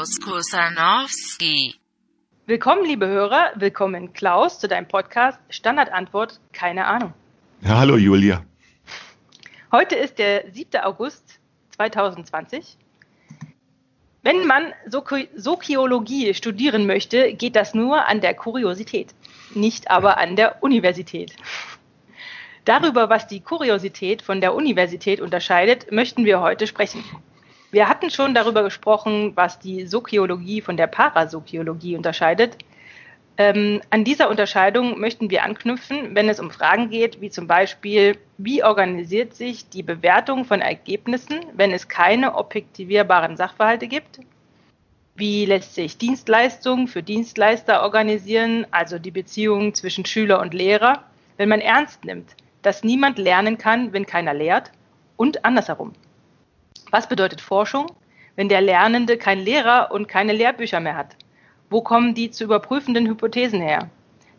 Klaus Kusanowski. Willkommen, liebe Hörer. Willkommen, Klaus, zu deinem Podcast Standardantwort Keine Ahnung. Ja, hallo Julia. Heute ist der 7. August 2020. Wenn man Soki Sokiologie studieren möchte, geht das nur an der Kuriosität, nicht aber an der Universität. Darüber, was die Kuriosität von der Universität unterscheidet, möchten wir heute sprechen. Wir hatten schon darüber gesprochen, was die Sokiologie von der Parasokiologie unterscheidet. Ähm, an dieser Unterscheidung möchten wir anknüpfen, wenn es um Fragen geht, wie zum Beispiel, wie organisiert sich die Bewertung von Ergebnissen, wenn es keine objektivierbaren Sachverhalte gibt? Wie lässt sich Dienstleistung für Dienstleister organisieren, also die Beziehung zwischen Schüler und Lehrer, wenn man ernst nimmt, dass niemand lernen kann, wenn keiner lehrt und andersherum? Was bedeutet Forschung, wenn der Lernende keinen Lehrer und keine Lehrbücher mehr hat? Wo kommen die zu überprüfenden Hypothesen her?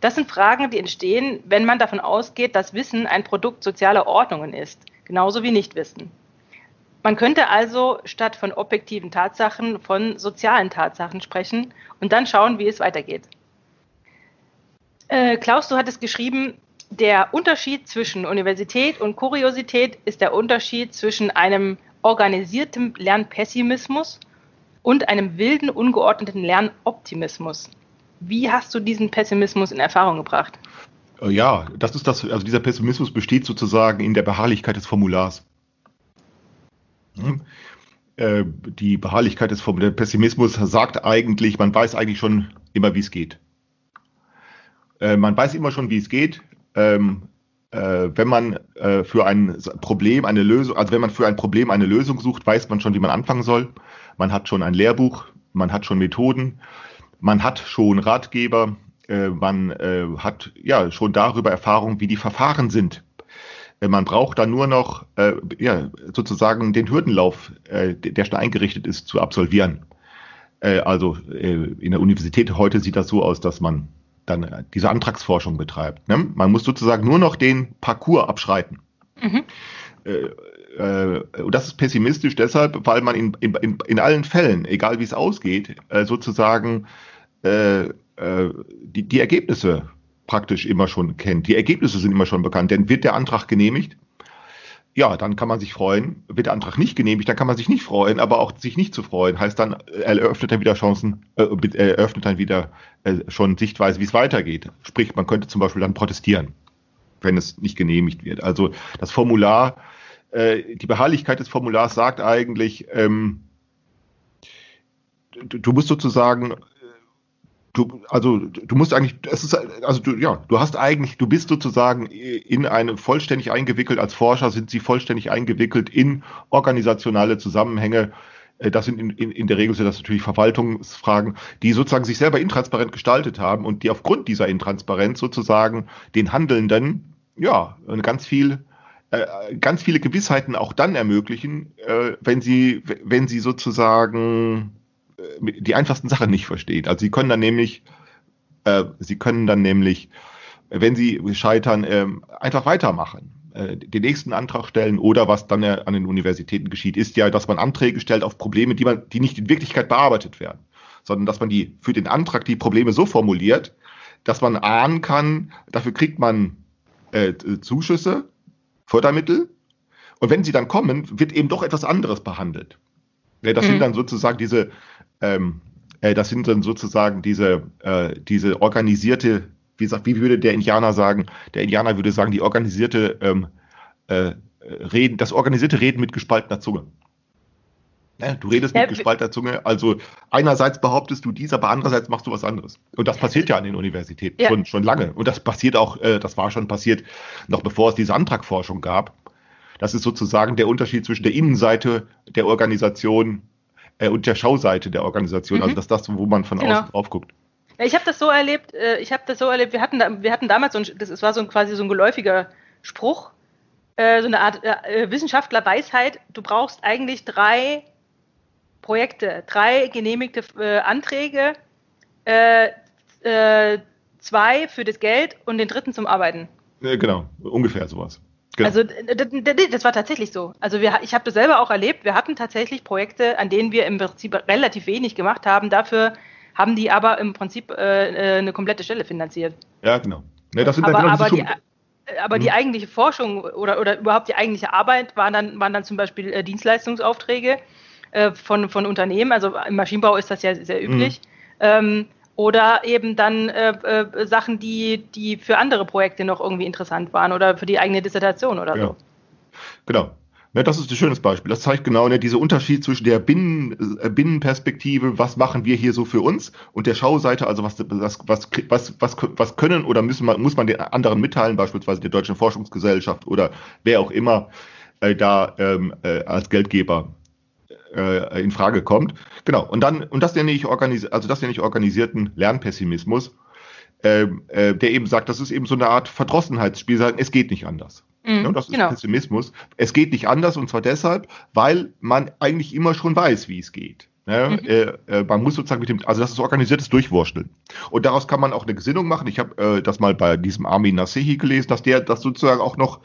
Das sind Fragen, die entstehen, wenn man davon ausgeht, dass Wissen ein Produkt sozialer Ordnungen ist, genauso wie Nichtwissen. Man könnte also statt von objektiven Tatsachen von sozialen Tatsachen sprechen und dann schauen, wie es weitergeht. Äh, Klaus, du hattest geschrieben, der Unterschied zwischen Universität und Kuriosität ist der Unterschied zwischen einem organisierten Lernpessimismus und einem wilden, ungeordneten Lernoptimismus. Wie hast du diesen Pessimismus in Erfahrung gebracht? Äh, Ja, das ist das, also dieser Pessimismus besteht sozusagen in der Beharrlichkeit des Formulars. Hm? Äh, Die Beharrlichkeit des Formulars, der Pessimismus sagt eigentlich, man weiß eigentlich schon immer, wie es geht. Äh, Man weiß immer schon, wie es geht. Ähm, äh, Wenn man äh, für ein Problem eine Lösung, also wenn man für ein Problem eine Lösung sucht, weiß man schon, wie man anfangen soll. Man hat schon ein Lehrbuch, man hat schon Methoden, man hat schon Ratgeber, äh, man äh, hat ja schon darüber Erfahrung, wie die Verfahren sind. Äh, Man braucht dann nur noch äh, ja, sozusagen den Hürdenlauf, äh, der schon eingerichtet ist, zu absolvieren. Äh, also äh, in der Universität heute sieht das so aus, dass man dann diese Antragsforschung betreibt. Ne? Man muss sozusagen nur noch den Parcours abschreiten. Mhm. Äh, äh, und das ist pessimistisch deshalb, weil man in, in, in, in allen Fällen, egal wie es ausgeht, äh, sozusagen äh, äh, die, die Ergebnisse praktisch immer schon kennt. Die Ergebnisse sind immer schon bekannt. Denn wird der Antrag genehmigt, ja, dann kann man sich freuen. Wird der Antrag nicht genehmigt, dann kann man sich nicht freuen, aber auch sich nicht zu freuen, heißt dann, äh, eröffnet dann wieder Chancen, äh, äh, eröffnet dann wieder äh, schon Sichtweise, wie es weitergeht. Sprich, man könnte zum Beispiel dann protestieren, wenn es nicht genehmigt wird. Also das Formular, äh, die Beharrlichkeit des Formulars sagt eigentlich, ähm, du, du musst sozusagen du, also du musst eigentlich, es ist, also du, ja, du hast eigentlich, du bist sozusagen in eine vollständig eingewickelt, als Forscher sind sie vollständig eingewickelt in organisationale Zusammenhänge. Äh, Das sind in, in, in der Regel sind das natürlich Verwaltungsfragen, die sozusagen sich selber intransparent gestaltet haben und die aufgrund dieser Intransparenz sozusagen den Handelnden, ja, ganz viel, äh, ganz viele Gewissheiten auch dann ermöglichen, äh, wenn sie, wenn sie sozusagen die einfachsten Sachen nicht versteht. Also sie können dann nämlich, äh, sie können dann nämlich, wenn sie scheitern, ähm, einfach weitermachen, äh, den nächsten Antrag stellen oder was dann an den Universitäten geschieht, ist ja, dass man Anträge stellt auf Probleme, die man, die nicht in Wirklichkeit bearbeitet werden, sondern dass man die für den Antrag die Probleme so formuliert, dass man ahnen kann, dafür kriegt man äh, Zuschüsse, Fördermittel und wenn sie dann kommen, wird eben doch etwas anderes behandelt. Das Mhm. sind dann sozusagen diese, ähm, äh, das sind dann sozusagen diese, äh, diese organisierte, wie sagt, wie würde der Indianer sagen? Der Indianer würde sagen, die organisierte ähm, äh, Reden, das organisierte Reden mit gespaltener Zunge. Ne, du redest mit gespaltener Zunge, also einerseits behauptest du dies, aber andererseits machst du was anderes. Und das passiert ja an den Universitäten Ja. schon, schon lange. Und das passiert auch, äh, das war schon passiert, noch bevor es diese Antragforschung gab. Das ist sozusagen der Unterschied zwischen der Innenseite der Organisation äh, und der Schauseite der Organisation. Mhm. Also das ist das, wo man von Genau. außen drauf guckt. Ja, ich habe das so erlebt, äh, ich habe das so erlebt, wir hatten, da, wir hatten damals so ein, das es war so ein, quasi so ein geläufiger Spruch, äh, so eine Art äh, Wissenschaftlerweisheit, du brauchst eigentlich drei Projekte, drei genehmigte äh, Anträge, äh, äh, zwei für das Geld und den dritten zum Arbeiten. Äh, genau, ungefähr sowas. Genau. Also das war tatsächlich so. Also wir, ich habe das selber auch erlebt. Wir hatten tatsächlich Projekte, an denen wir im Prinzip relativ wenig gemacht haben. Dafür haben die aber im Prinzip äh, äh, eine komplette Stelle finanziert. Ja, genau. Ne, das sind aber, dann genau aber, die, aber die Mhm. eigentliche Forschung oder, oder überhaupt die eigentliche Arbeit waren dann, waren dann zum Beispiel äh, Dienstleistungsaufträge äh, von, von Unternehmen. Also im Maschinenbau ist das ja sehr Mhm. üblich. Ähm, oder eben dann äh, äh, Sachen, die, die für andere Projekte noch irgendwie interessant waren oder für die eigene Dissertation oder Ja. so. Genau. Ne, das ist ein schönes Beispiel. Das zeigt genau ne, diese Unterschied zwischen der Binnen, äh, Binnenperspektive, was machen wir hier so für uns, und der Schauseite, also was, was, was, was, was, was können oder müssen man, muss man den anderen mitteilen, beispielsweise der Deutschen Forschungsgesellschaft oder wer auch immer äh, da ähm, äh, als Geldgeber äh, in Frage kommt. Genau. Und dann, und das nenne ich organis also das nenne ich organisierten Lernpessimismus, ähm, äh, der eben sagt, das ist eben so eine Art Verdrossenheitsspiel, sagen, es geht nicht anders. Mhm, Ne, das ist genau. Pessimismus. Es geht nicht anders und zwar deshalb, weil man eigentlich immer schon weiß, wie es geht. Ne? Mhm. Äh, äh, man muss sozusagen mit dem, also das ist organisiertes Durchwursteln. Und daraus kann man auch eine Gesinnung machen. Ich habe äh, das mal bei diesem Armin Nasehi gelesen, dass der das sozusagen auch noch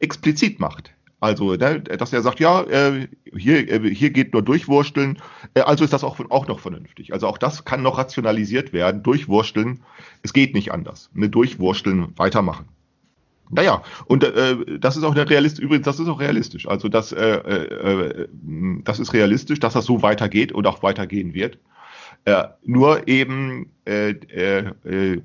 explizit macht. Also, ne, dass er sagt, ja, äh, hier, äh, hier geht nur Durchwursteln, äh, also ist das auch, auch noch vernünftig. Also auch das kann noch rationalisiert werden. Durchwursteln, es geht nicht anders. Ne, durchwursteln, weitermachen. Naja, und äh, das ist auch eine realist übrigens, das ist auch realistisch. Also das, äh, äh, das ist realistisch, dass das so weitergeht und auch weitergehen wird. Äh, nur eben äh, äh,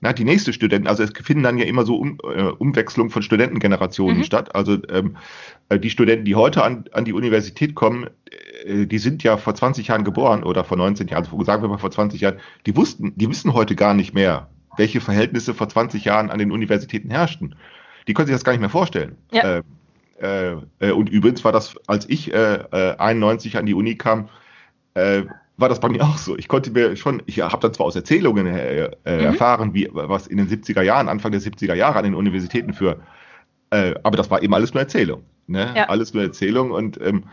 na, die nächste Studenten, also es finden dann ja immer so um, äh, Umwechslung von Studentengenerationen Mhm. statt. Also ähm, äh, die Studenten, die heute an, an die Universität kommen, äh, die sind ja vor 20 Jahren geboren oder vor 19 Jahren, also sagen wir mal vor 20 Jahren, die wussten, die wissen heute gar nicht mehr, welche Verhältnisse vor 20 Jahren an den Universitäten herrschten. Die können sich das gar nicht mehr vorstellen. Ja. Äh, äh, äh, und übrigens war das, als ich äh, äh, 91 an die Uni kam, äh, war das bei mir auch so. Ich konnte mir schon, ich habe dann zwar aus Erzählungen äh, äh, Mhm. erfahren, wie was in den 70er Jahren, Anfang der 70er Jahre an den Universitäten für, äh, aber das war eben alles nur Erzählung. Ne? Ja. Alles nur Erzählung und ähm,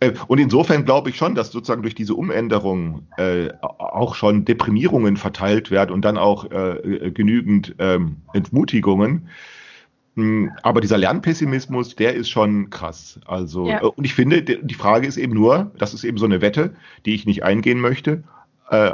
äh, und insofern glaube ich schon, dass sozusagen durch diese Umänderung äh, auch schon Deprimierungen verteilt werden und dann auch äh, genügend ähm, Entmutigungen. Hm, Aber dieser Lernpessimismus, der ist schon krass. Also, Ja. äh, und ich finde, die Frage ist eben nur, das ist eben so eine Wette, die ich nicht eingehen möchte. Äh,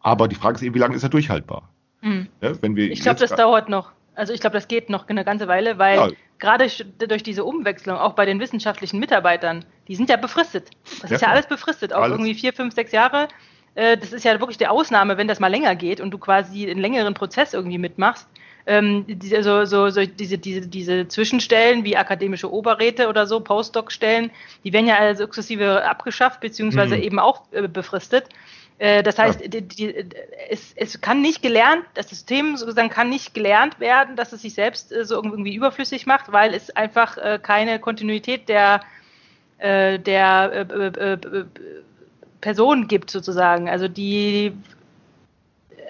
aber die Frage ist eben, wie lange ist er durchhaltbar? Mhm. Wenn wir Ich glaube, das dauert noch. Also ich glaube, das geht noch eine ganze Weile, weil Ja. gerade durch diese Umwechslung, auch bei den wissenschaftlichen Mitarbeitern, die sind ja befristet. Das Ja, ist ja alles befristet, auch Alles. irgendwie vier, fünf, sechs Jahre. Äh, Das ist ja wirklich die Ausnahme, wenn das mal länger geht und du quasi einen längeren Prozess irgendwie mitmachst. Ähm, diese, so, so, so, diese, diese, diese Zwischenstellen wie akademische Oberräte oder so, Postdoc-Stellen, die werden ja also sukzessive abgeschafft, beziehungsweise Mhm. eben auch äh, befristet. Äh, Das heißt, Ja. die, die, es, es kann nicht gelernt, das System sozusagen kann nicht gelernt werden, dass es sich selbst äh, so irgendwie überflüssig macht, weil es einfach äh, keine Kontinuität der, der Person gibt sozusagen. Also die,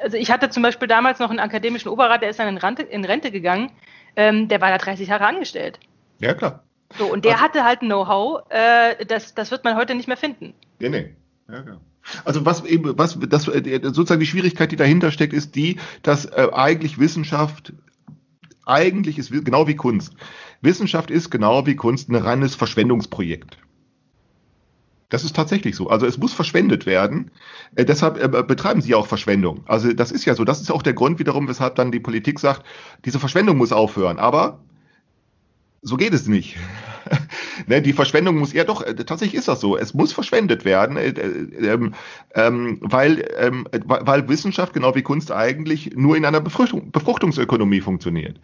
also ich hatte zum Beispiel damals noch einen akademischen Oberrat, der ist dann in Rente, in Rente gegangen, ähm, der war da 30 Jahre angestellt. Ja, klar. So, und der Also- hatte halt Know-how, äh, das, das wird man heute nicht mehr finden. Nee, nee. Ja, ja. Also was eben, was das äh, sozusagen die Schwierigkeit, die dahinter steckt, ist die, dass äh, eigentlich Wissenschaft eigentlich ist genau wie Kunst. Wissenschaft ist genau wie Kunst ein reines Verschwendungsprojekt. Das ist tatsächlich so. Also es muss verschwendet werden. Äh, deshalb äh, betreiben sie auch Verschwendung. Also das ist ja so. Das ist auch der Grund wiederum, weshalb dann die Politik sagt, diese Verschwendung muss aufhören. Aber so geht es nicht. ne, die Verschwendung muss ja doch, äh, tatsächlich ist das so. Es muss verschwendet werden, äh, äh, ähm, ähm, weil, ähm, äh, weil Wissenschaft genau wie Kunst eigentlich nur in einer Befruchtung, Befruchtungsökonomie funktioniert.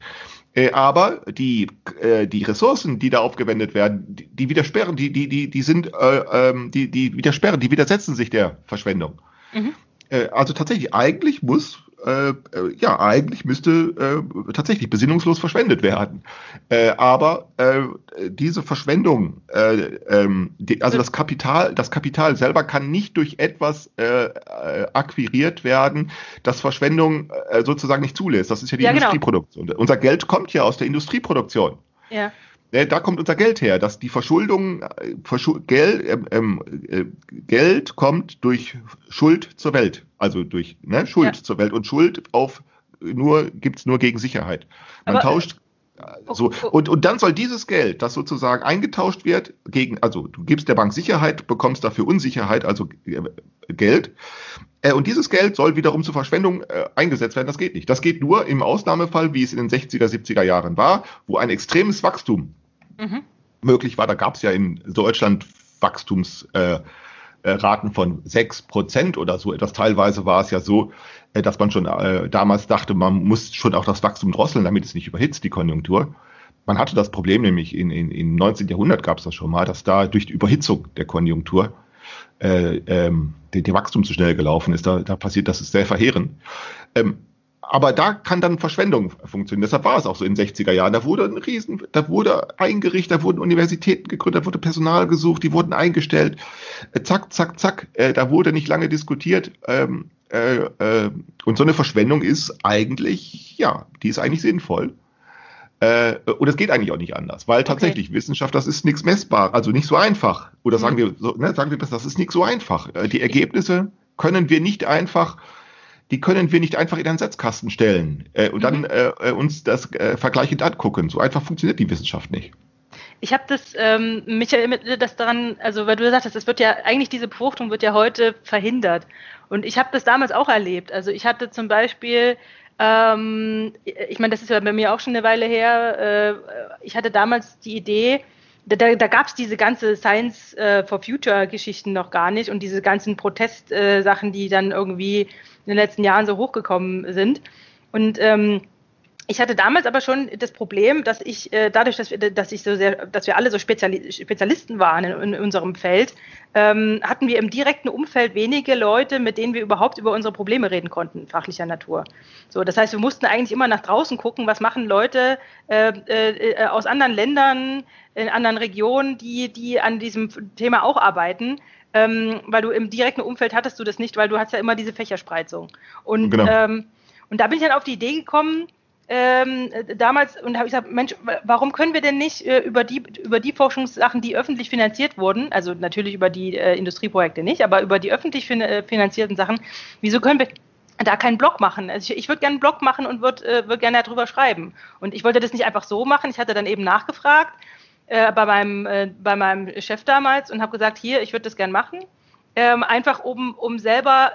Äh, aber die, äh, die Ressourcen, die da aufgewendet werden, die, die widersperren, die, die, die, die sind, äh, ähm, die, die widersperren, die widersetzen sich der Verschwendung. Mhm. Äh, also tatsächlich, eigentlich muss, äh, äh, ja, eigentlich müsste äh, tatsächlich besinnungslos verschwendet werden. Äh, aber äh, diese Verschwendung, äh, ähm, die, also das Kapital, das Kapital selber kann nicht durch etwas äh, äh, akquiriert werden, das Verschwendung äh, sozusagen nicht zulässt. Das ist ja die Ja, genau. Industrieproduktion. Unser Geld kommt ja aus der Industrieproduktion. Ja. Ne, da kommt unser Geld her, dass die Verschuldung, äh, Verschu Geld, ähm, ähm, äh, Geld kommt durch Schuld zur Welt, also durch ne, Schuld Ja. zur Welt und Schuld auf nur gibt's nur gegen Sicherheit. Man Aber- tauscht So, und, und dann soll dieses Geld, das sozusagen eingetauscht wird, gegen, also du gibst der Bank Sicherheit, bekommst dafür Unsicherheit, also äh, Geld. Äh, und dieses Geld soll wiederum zur Verschwendung äh, eingesetzt werden. Das geht nicht. Das geht nur im Ausnahmefall, wie es in den 60er, 70er Jahren war, wo ein extremes Wachstum mhm. möglich war. Da gab es ja in Deutschland Wachstumsraten äh, äh, von sechs Prozent oder so etwas. Teilweise war es ja so, äh, dass man schon äh, damals dachte, man muss schon auch das Wachstum drosseln, damit es nicht überhitzt, die Konjunktur. Man hatte das Problem nämlich in, in, im 19. Jahrhundert gab es das schon mal, dass da durch die Überhitzung der Konjunktur äh, ähm, der Wachstum zu schnell gelaufen ist. Da, da passiert, das ist sehr verheerend. Ähm, aber da kann dann Verschwendung funktionieren. Deshalb war es auch so in den 60er Jahren. Da wurde ein Riesen, da wurde eingerichtet, da wurden Universitäten gegründet, da wurde Personal gesucht, die wurden eingestellt. Äh, zack, zack, zack. Äh, da wurde nicht lange diskutiert. Ähm, äh, und so eine Verschwendung ist eigentlich, ja, die ist eigentlich sinnvoll. Und es geht eigentlich auch nicht anders, weil tatsächlich okay. Wissenschaft, das ist nichts messbar, also nicht so einfach. Oder sagen mhm. wir, ne, sagen wir besser, das ist nicht so einfach. Die Ergebnisse können wir nicht einfach, die können wir nicht einfach in einen Setzkasten stellen äh, und mhm. dann äh, äh, uns das äh, vergleichend angucken. So einfach funktioniert die Wissenschaft nicht. Ich habe das, ähm, Michael, das daran, also weil du sagtest, es wird ja eigentlich diese Befruchtung wird ja heute verhindert. Und ich habe das damals auch erlebt. Also ich hatte zum Beispiel ähm, ich meine, das ist ja bei mir auch schon eine Weile her. Äh, ich hatte damals die Idee, da, da gab es diese ganze Science äh, for Future Geschichten noch gar nicht und diese ganzen Protestsachen, äh, die dann irgendwie in den letzten Jahren so hochgekommen sind. Und ähm, ich hatte damals aber schon das Problem, dass ich äh, dadurch, dass wir, dass ich so sehr, dass wir alle so Speziali Spezialisten waren in, in unserem Feld, ähm, hatten wir im direkten Umfeld wenige Leute, mit denen wir überhaupt über unsere Probleme reden konnten, fachlicher Natur. So, das heißt, wir mussten eigentlich immer nach draußen gucken, was machen Leute äh, äh, aus anderen Ländern, in anderen Regionen, die, die an diesem Thema auch arbeiten. Ähm, weil du im direkten Umfeld hattest du das nicht, weil du hast ja immer diese Fächerspreizung. Und, genau. ähm, und da bin ich dann auf die Idee gekommen, ähm, damals und habe ich gesagt, Mensch, warum können wir denn nicht äh, über die über die Forschungssachen, die öffentlich finanziert wurden, also natürlich über die äh, Industrieprojekte nicht, aber über die öffentlich fin äh, finanzierten Sachen, wieso können wir da keinen Blog machen. Also ich, ich würde gerne einen Blog machen und würde äh, würd gerne darüber schreiben. Und ich wollte das nicht einfach so machen. Ich hatte dann eben nachgefragt äh, bei, meinem, äh, bei meinem Chef damals und habe gesagt, hier, ich würde das gerne machen. Ähm, einfach um, um selber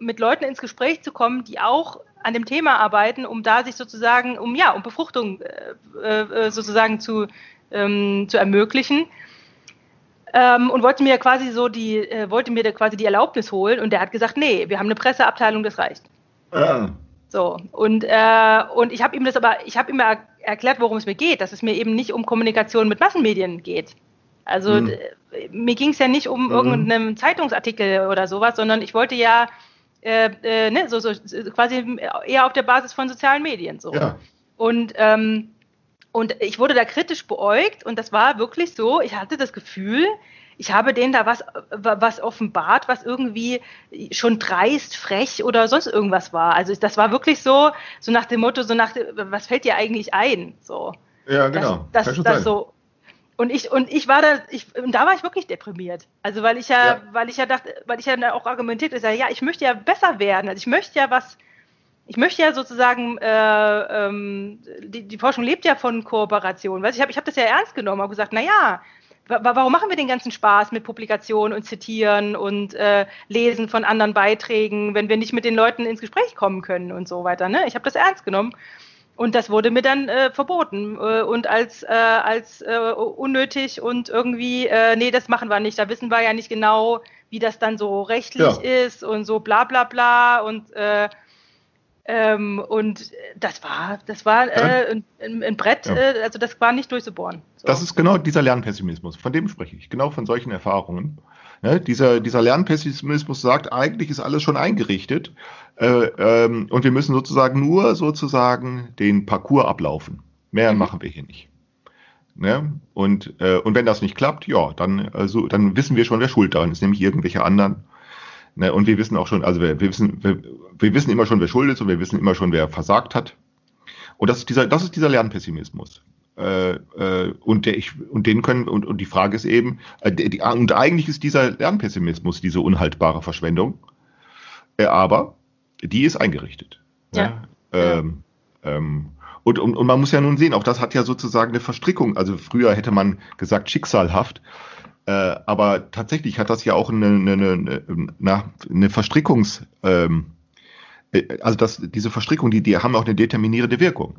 mit Leuten ins Gespräch zu kommen, die auch an dem Thema arbeiten, um da sich sozusagen, um ja, um Befruchtung äh, äh, sozusagen zu, ähm, zu ermöglichen. Ähm, und wollte mir quasi so die, äh, wollte mir da quasi die Erlaubnis holen und der hat gesagt, nee, wir haben eine Presseabteilung, das reicht. Ah. So, und, äh, und ich habe ihm das aber, ich habe ihm er erklärt, worum es mir geht, dass es mir eben nicht um Kommunikation mit Massenmedien geht. Also hm. mir ging es ja nicht um hm. irgendeinen Zeitungsartikel oder sowas, sondern ich wollte ja äh, äh, ne, so, so quasi eher auf der Basis von sozialen Medien. So. Ja. Und, ähm, und ich wurde da kritisch beäugt und das war wirklich so, ich hatte das Gefühl, ich habe denen da was, was offenbart, was irgendwie schon dreist, frech oder sonst irgendwas war. Also das war wirklich so, so nach dem Motto, so nach, was fällt dir eigentlich ein? So. Ja, genau. Das, das, das so, und ich, und ich war da, ich, und da war ich wirklich deprimiert. Also weil ich ja, ja. weil ich ja dachte, weil ich ja auch argumentiert habe, ja, ich möchte ja besser werden. Also ich möchte ja was, ich möchte ja sozusagen, äh, ähm, die, die Forschung lebt ja von Kooperation. Weißt? Ich habe ich hab das ja ernst genommen, habe gesagt, na ja, warum machen wir den ganzen Spaß mit Publikationen und Zitieren und äh, Lesen von anderen Beiträgen, wenn wir nicht mit den Leuten ins Gespräch kommen können und so weiter. Ne? Ich habe das ernst genommen. Und das wurde mir dann äh, verboten äh, und als, äh, als äh, unnötig und irgendwie, äh, nee, das machen wir nicht. Da wissen wir ja nicht genau, wie das dann so rechtlich ja. ist und so bla bla bla und äh, ähm, und das war, das war ein, ein, Brett, ja. also das war nicht durchzubohren. So. Das ist genau dieser Lernpessimismus, von dem spreche ich, genau von solchen Erfahrungen. Ja, dieser, dieser Lernpessimismus sagt, eigentlich ist alles schon eingerichtet äh, ähm, und wir müssen sozusagen nur sozusagen den Parcours ablaufen. Mehr mhm. machen wir hier nicht. Ne? Und, äh, und wenn das nicht klappt, ja, dann, also, dann wissen wir schon, wer schuld daran ist, nämlich irgendwelche anderen. Ne? Und wir wissen auch schon, also wir, wir, wissen, wir, wir wissen immer schon, wer schuld ist und wir wissen immer schon, wer versagt hat. Und das ist dieser, das ist dieser Lernpessimismus. Äh, äh, und, der ich, und den können, und, und die Frage ist eben, äh, die, und eigentlich ist dieser Lernpessimismus diese unhaltbare Verschwendung, äh, aber die ist eingerichtet. Ja. ja. Ähm, ähm, Und, und, und man muss ja nun sehen, auch das hat ja sozusagen eine Verstrickung. Also früher hätte man gesagt schicksalhaft. Äh, aber tatsächlich hat das ja auch eine, eine, eine, eine, eine Verstrickungs, ähm, äh, also das, diese Verstrickung, die, die haben auch eine determinierende Wirkung.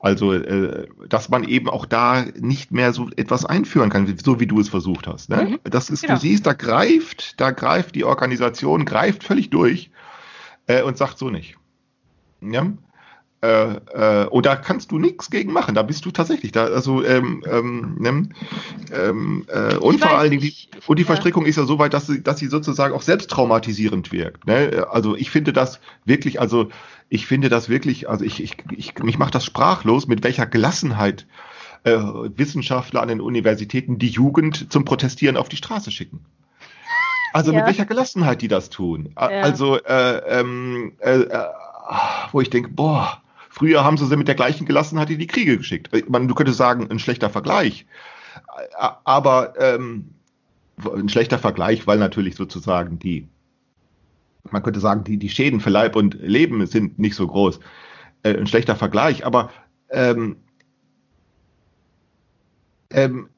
Also, äh, dass man eben auch da nicht mehr so etwas einführen kann, so wie du es versucht hast. Ne? Mhm. Das ist, Genau. du siehst, da greift, da greift die Organisation, greift völlig durch äh, und sagt so nicht. Ja? Äh, äh, und da kannst du nichts gegen machen. Da bist du tatsächlich da. Also ähm, ähm, ne? ähm, äh, und vor allen Dingen die, und die Ja. Verstrickung ist ja so weit, dass sie, dass sie sozusagen auch selbst traumatisierend wirkt. Ne? Also ich finde das wirklich, also ich finde das wirklich, also ich, ich, ich mich macht das sprachlos, mit welcher Gelassenheit äh, Wissenschaftler an den Universitäten die Jugend zum Protestieren auf die Straße schicken. Also Ja. mit welcher Gelassenheit die das tun. Ja. Also äh, ähm, äh, äh, wo ich denke, boah, früher haben sie sie mit der gleichen Gelassenheit in die Kriege geschickt. Meine, du könntest sagen, ein schlechter Vergleich. Aber ähm, ein schlechter Vergleich, weil natürlich sozusagen die, man könnte sagen, die, die Schäden für Leib und Leben sind nicht so groß. Äh, ein schlechter Vergleich, aber ähm, ähm,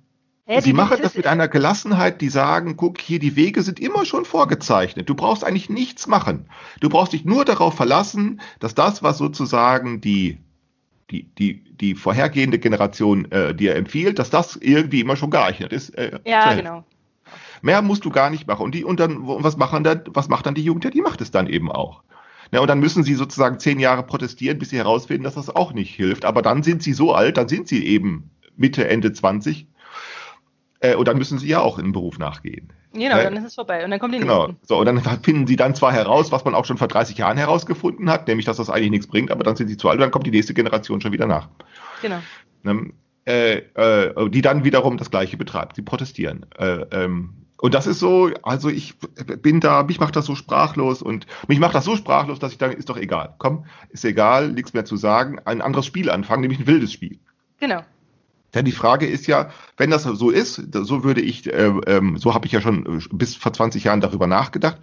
Hä, Sie machen das mit einer Gelassenheit, die sagen, guck, hier, die Wege sind immer schon vorgezeichnet. Du brauchst eigentlich nichts machen. Du brauchst dich nur darauf verlassen, dass das, was sozusagen die, die, die, die vorhergehende Generation äh, dir empfiehlt, dass das irgendwie immer schon geeignet ist. Äh, Ja, genau. Mehr musst du gar nicht machen. Und die, und dann, was machen dann, was macht dann die Jugend? Ja, die macht es dann eben auch. Ja, und dann müssen sie sozusagen zehn Jahre protestieren, bis sie herausfinden, dass das auch nicht hilft. Aber dann sind sie so alt, dann sind sie eben Mitte, Ende 20. Äh, und dann müssen sie ja auch in den Beruf nachgehen. Genau, Ja. dann ist es vorbei. Und dann kommt die Genau. nächsten. So, und dann finden sie dann zwar heraus, was man auch schon vor 30 Jahren herausgefunden hat, nämlich, dass das eigentlich nichts bringt, aber dann sind sie zu alt und dann kommt die nächste Generation schon wieder nach. Genau. Ne? Äh, äh, die dann wiederum das Gleiche betreibt. Sie protestieren. Äh, ähm, und das ist so, also ich bin da, mich macht das so sprachlos und mich macht das so sprachlos, dass ich denke, ist doch egal. Komm, ist egal, nichts mehr zu sagen. Ein anderes Spiel anfangen, nämlich ein wildes Spiel. Genau. Denn die Frage ist ja, wenn das so ist, so würde ich, äh, ähm, so habe ich ja schon äh, bis vor 20 Jahren darüber nachgedacht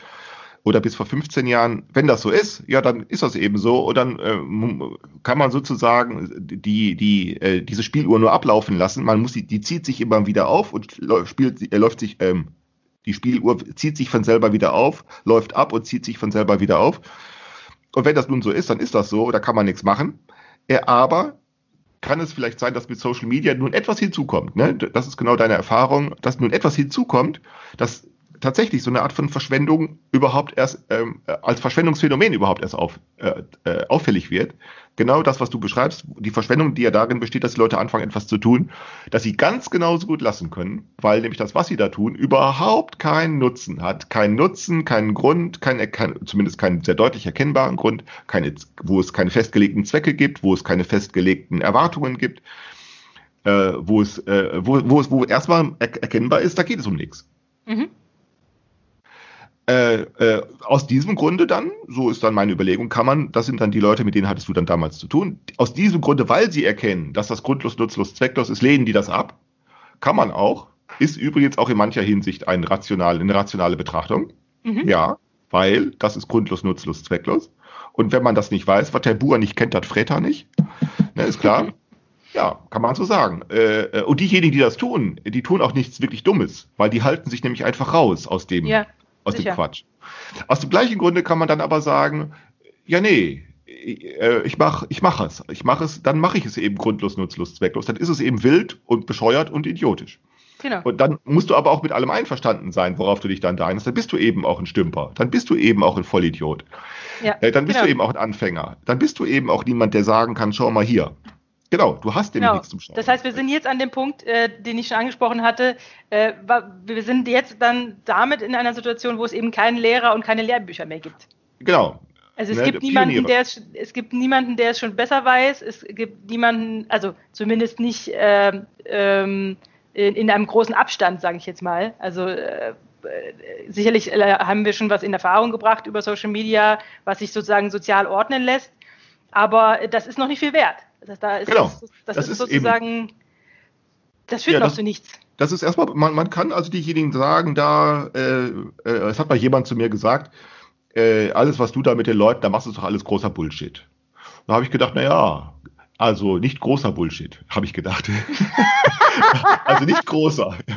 oder bis vor 15 Jahren, wenn das so ist, ja, dann ist das eben so und dann ähm, kann man sozusagen die, die, äh, diese Spieluhr nur ablaufen lassen. Man muss die, die zieht sich immer wieder auf und spielt, äh, läuft sich, ähm, die Spieluhr zieht sich von selber wieder auf, läuft ab und zieht sich von selber wieder auf. Und wenn das nun so ist, dann ist das so, da kann man nichts machen. Äh, aber kann es vielleicht sein, dass mit Social Media nun etwas hinzukommt. Ne? Das ist genau deine Erfahrung, dass nun etwas hinzukommt, dass tatsächlich so eine Art von Verschwendung überhaupt erst ähm, als Verschwendungsphänomen überhaupt erst auf, äh, äh, auffällig wird. Genau das, was du beschreibst, die Verschwendung, die ja darin besteht, dass die Leute anfangen, etwas zu tun, dass sie ganz genauso gut lassen können, weil nämlich das, was sie da tun, überhaupt keinen Nutzen hat. Keinen Nutzen, keinen Grund, kein, kein, zumindest keinen sehr deutlich erkennbaren Grund, keine, wo es keine festgelegten Zwecke gibt, wo es keine festgelegten Erwartungen gibt, äh, wo, es, äh, wo, wo wo erstmal er erkennbar ist, da geht es um nichts. Mhm. Äh, äh, aus diesem Grunde dann, so ist dann meine Überlegung, kann man, das sind dann die Leute, mit denen hattest du dann damals zu tun, aus diesem Grunde, weil sie erkennen, dass das grundlos, nutzlos, zwecklos ist, lehnen die das ab. Kann man auch. Ist übrigens auch in mancher Hinsicht ein rational, eine rationale Betrachtung. Mhm. Ja, weil das ist grundlos, nutzlos, zwecklos. Und wenn man das nicht weiß, was der Bauer nicht kennt, das frät er nicht. Ne, ist klar. Ja, kann man so sagen. Äh, äh, und diejenigen, die das tun, die tun auch nichts wirklich Dummes, weil die halten sich nämlich einfach raus aus dem, Ja, aus sicher. dem Quatsch. Aus dem gleichen Grunde kann man dann aber sagen, ja, nee, äh, ich mach, ich mach es. Ich mache es, dann mache ich es eben grundlos, nutzlos, zwecklos. Dann ist es eben wild und bescheuert und idiotisch. Genau. Und dann musst du aber auch mit allem einverstanden sein, worauf du dich dann da einlässt. Dann bist du eben auch ein Stümper. Dann bist du eben auch ein Vollidiot. Ja, Äh, dann bist genau. du eben auch ein Anfänger. Dann bist du eben auch niemand, der sagen kann, schau mal hier. Genau, du hast nämlich Genau. nichts zum Schauen. Das heißt, wir sind jetzt an dem Punkt, äh, den ich schon angesprochen hatte. Äh, wir sind jetzt dann damit in einer Situation, wo es eben keinen Lehrer und keine Lehrbücher mehr gibt. genau. Also es Ne, gibt niemanden, der es, es gibt niemanden, der es schon besser weiß. Es gibt niemanden, also zumindest nicht ähm, ähm, in, in einem großen Abstand, sage ich jetzt mal. Also äh, äh, sicherlich äh, haben wir schon was in Erfahrung gebracht über Social Media, was sich sozusagen sozial ordnen lässt. Aber das ist noch nicht viel wert. Das, da ist, Genau. das, das, Das ist ist sozusagen, das führt Ja, noch das- zu nichts. Das ist erstmal, man, man kann also diejenigen sagen, da, äh, äh, es hat mal jemand zu mir gesagt, äh, alles, was du da mit den Leuten, da machst du doch alles großer Bullshit. Da habe ich gedacht, na ja, Also nicht großer Bullshit, habe ich gedacht. also nicht großer.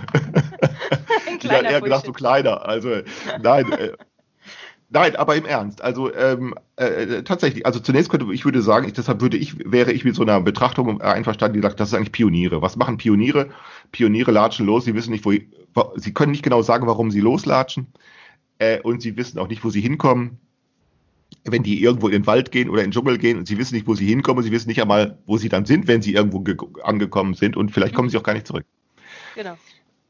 Ich habe eher gedacht, so Bullshit. kleiner. Also nein, äh, nein, aber im Ernst. Also ähm, äh, tatsächlich. Also zunächst könnte ich würde sagen, ich, deshalb würde ich wäre ich mit so einer Betrachtung einverstanden, die sagt, das ist eigentlich Pioniere. Was machen Pioniere? Pioniere latschen los. Sie wissen nicht, wo wo- sie können nicht genau sagen, warum sie loslatschen äh, und sie wissen auch nicht, wo sie hinkommen. Wenn die irgendwo in den Wald gehen oder in den Dschungel gehen und sie wissen nicht, wo sie hinkommen, sie wissen nicht einmal, wo sie dann sind, wenn sie irgendwo ge- angekommen sind und vielleicht kommen sie auch gar nicht zurück. Genau.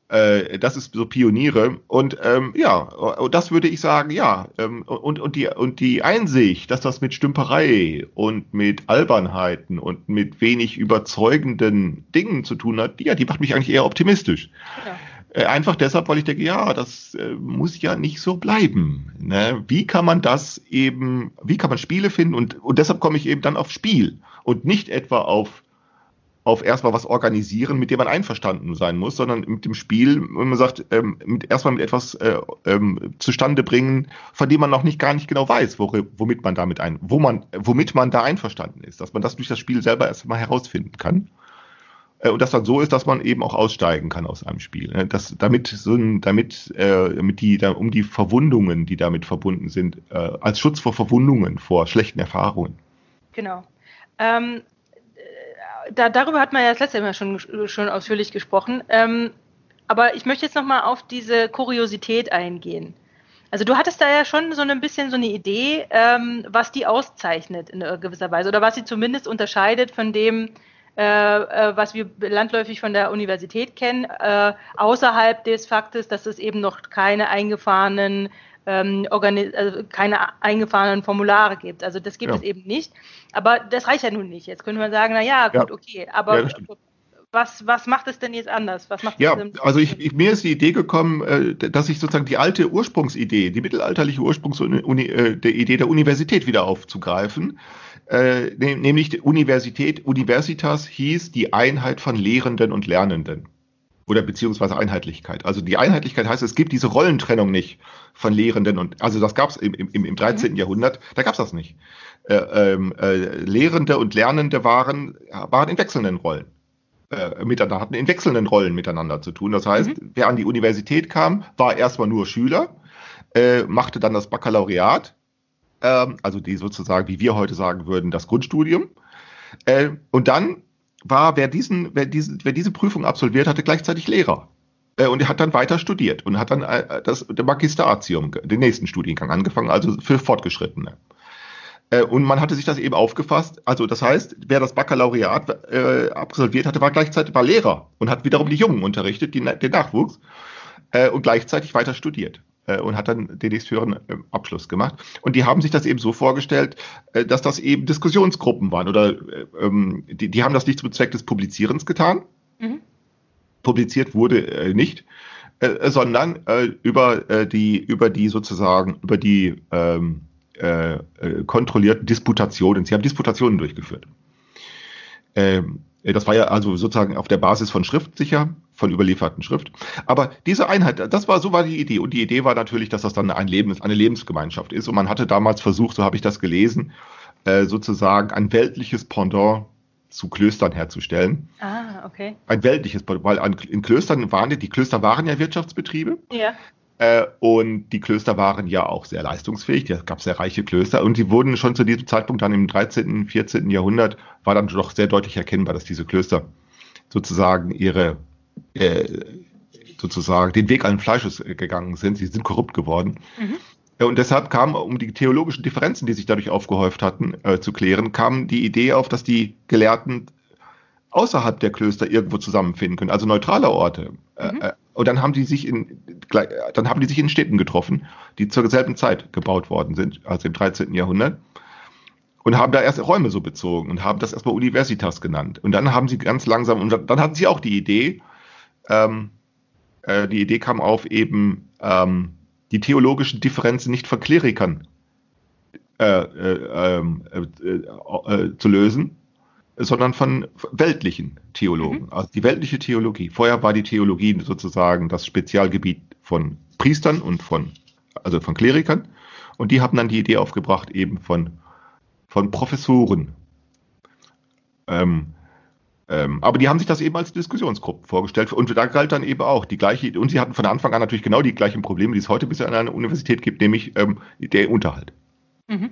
Äh, das ist so Pioniere. Und ähm, ja, das würde ich sagen, ja. Ähm, und, und, die, und die Einsicht, dass das mit Stümperei und mit Albernheiten und mit wenig überzeugenden Dingen zu tun hat, ja, die macht mich eigentlich eher optimistisch. genau. Äh, einfach deshalb, weil ich denke, ja, das äh, muss ja nicht so bleiben. Ne? Wie kann man das eben, wie kann man Spiele finden? Und, und deshalb komme ich eben dann auf Spiel und nicht etwa auf, auf erstmal was organisieren, mit dem man einverstanden sein muss, sondern mit dem Spiel, wenn man sagt, ähm, mit, erstmal mit etwas äh, ähm, zustande bringen, von dem man noch nicht gar nicht genau weiß, wo, womit man damit ein, wo man, womit man da einverstanden ist, dass man das durch das Spiel selber erstmal herausfinden kann. Äh, Und das dann so ist, dass man eben auch aussteigen kann aus einem Spiel. ne? Das, damit, so damit, äh, damit die, da, um die Verwundungen, die damit verbunden sind, äh, als Schutz vor Verwundungen, vor schlechten Erfahrungen. Genau. Ähm, äh, da, darüber hat man ja das letzte Mal schon, schon ausführlich gesprochen. Ähm, aber ich möchte jetzt nochmal auf diese Kuriosität eingehen. Also du hattest da ja schon so ein bisschen so eine Idee, ähm, was die auszeichnet in gewisser Weise oder was sie zumindest unterscheidet von dem, äh, äh, was wir landläufig von der Universität kennen, äh, außerhalb des Faktes, dass es eben noch keine eingefahrenen ähm, also keine eingefahrenen Formulare gibt. Also das gibt Ja. es eben nicht. Aber das reicht ja nun nicht. Jetzt könnte man sagen, na ja, gut, Ja. okay. Aber Ja, was, was macht es denn jetzt anders? Was macht Ja, also ich, ich, mir ist die Idee gekommen, äh, dass ich sozusagen die alte Ursprungsidee, die mittelalterliche Ursprungsidee äh, der Idee der Universität wieder aufzugreifen. Äh, ne- nämlich Universität, Universitas hieß die Einheit von Lehrenden und Lernenden. Oder beziehungsweise Einheitlichkeit. Also die Einheitlichkeit heißt, es gibt diese Rollentrennung nicht von Lehrenden und also das gab es im, im, im 13. Jahrhundert, da gab es das nicht. Äh, ähm, äh, Lehrende und Lernende waren, waren in wechselnden Rollen äh, miteinander, hatten in wechselnden Rollen miteinander zu tun. Das heißt, wer an die Universität kam, war erstmal nur Schüler, äh, machte dann das Baccalaureat, ähm, also die sozusagen, wie wir heute sagen würden, das Grundstudium. Äh, und dann war, wer, diesen, wer, diesen, wer diese Prüfung absolviert hatte, gleichzeitig Lehrer. Äh, und er hat dann weiter studiert und hat dann äh, das der Magisteratium, den nächsten Studiengang angefangen, also für Fortgeschrittene. Äh, Und man hatte sich das eben aufgefasst. Also das heißt, wer das Baccalaureat äh, absolviert hatte, war gleichzeitig war Lehrer und hat wiederum die Jungen unterrichtet, die, den Nachwuchs, äh, und gleichzeitig weiter studiert und hat dann den nächsthöheren äh, Abschluss gemacht. Und die haben sich das eben so vorgestellt, äh, dass das eben Diskussionsgruppen waren oder äh, ähm, die, die haben das nicht zum Zweck des Publizierens getan. Mhm. Publiziert wurde äh, nicht, äh, sondern äh, über äh, die über die sozusagen über die ähm, äh, äh, kontrollierten Disputationen. Sie haben Disputationen durchgeführt. Ähm, das war ja also sozusagen auf der Basis von Schrift sicher, von überlieferten Schrift. Aber diese Einheit, das war so war die Idee. Und die Idee war natürlich, dass das dann ein Lebens, eine Lebensgemeinschaft ist. Und man hatte damals versucht, so habe ich das gelesen, äh, sozusagen ein weltliches Pendant zu Klöstern herzustellen. Ah, okay. Ein weltliches Pendant, weil an, in Klöstern waren die, die Klöster waren ja Wirtschaftsbetriebe. Ja. Äh, und die Klöster waren ja auch sehr leistungsfähig. Es gab sehr reiche Klöster und die wurden schon zu diesem Zeitpunkt dann im 13., 14. Jahrhundert war dann doch sehr deutlich erkennbar, dass diese Klöster sozusagen ihre äh, sozusagen den Weg allen Fleisches äh, gegangen sind. Sie sind korrupt geworden. Mhm. Und deshalb kam, um die theologischen Differenzen, die sich dadurch aufgehäuft hatten, äh, zu klären, kam die Idee auf, dass die Gelehrten außerhalb der Klöster irgendwo zusammenfinden können, also neutrale Orte. Äh, Mhm. äh, und dann haben die sich in, dann haben die sich in Städten getroffen, die zur selben Zeit gebaut worden sind, also im 13. Jahrhundert. Und haben da erst Räume so bezogen und haben das erstmal Universitas genannt. Und dann haben sie ganz langsam, und dann hatten sie auch die Idee, ähm, äh, die Idee kam auf, eben ähm, die theologischen Differenzen nicht von Klerikern äh, äh, ähm, äh, äh, zu lösen, sondern von weltlichen Theologen. Also die weltliche Theologie. Vorher war die Theologie sozusagen das Spezialgebiet von Priestern und von, also von Klerikern. Und die haben dann die Idee aufgebracht, eben von, von Professoren Ähm, ähm, aber die haben sich das eben als Diskussionsgruppe vorgestellt und da galt dann eben auch die gleiche, und sie hatten von Anfang an natürlich genau die gleichen Probleme, die es heute bisher an einer Universität gibt, nämlich ähm, der Unterhalt. Mhm.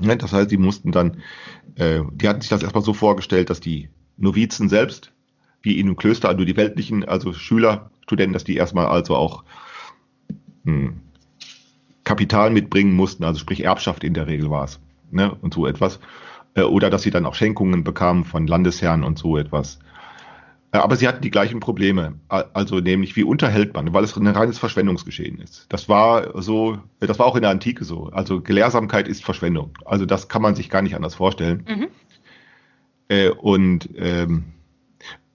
Ja, das heißt, die mussten dann, äh, die hatten sich das erstmal so vorgestellt, dass die Novizen selbst, wie in einem Klöster, also die weltlichen, also Schüler, Studenten, dass die erstmal also auch hm, Kapital mitbringen mussten, also sprich Erbschaft in der Regel war es, ne, und so etwas. Äh, oder dass sie dann auch Schenkungen bekamen von Landesherren und so etwas. Äh, aber sie hatten die gleichen Probleme, also nämlich wie unterhält man, weil es ein reines Verschwendungsgeschehen ist. Das war so, das war auch in der Antike so. Also Gelehrsamkeit ist Verschwendung. Also das kann man sich gar nicht anders vorstellen. Mhm. Äh, und ähm,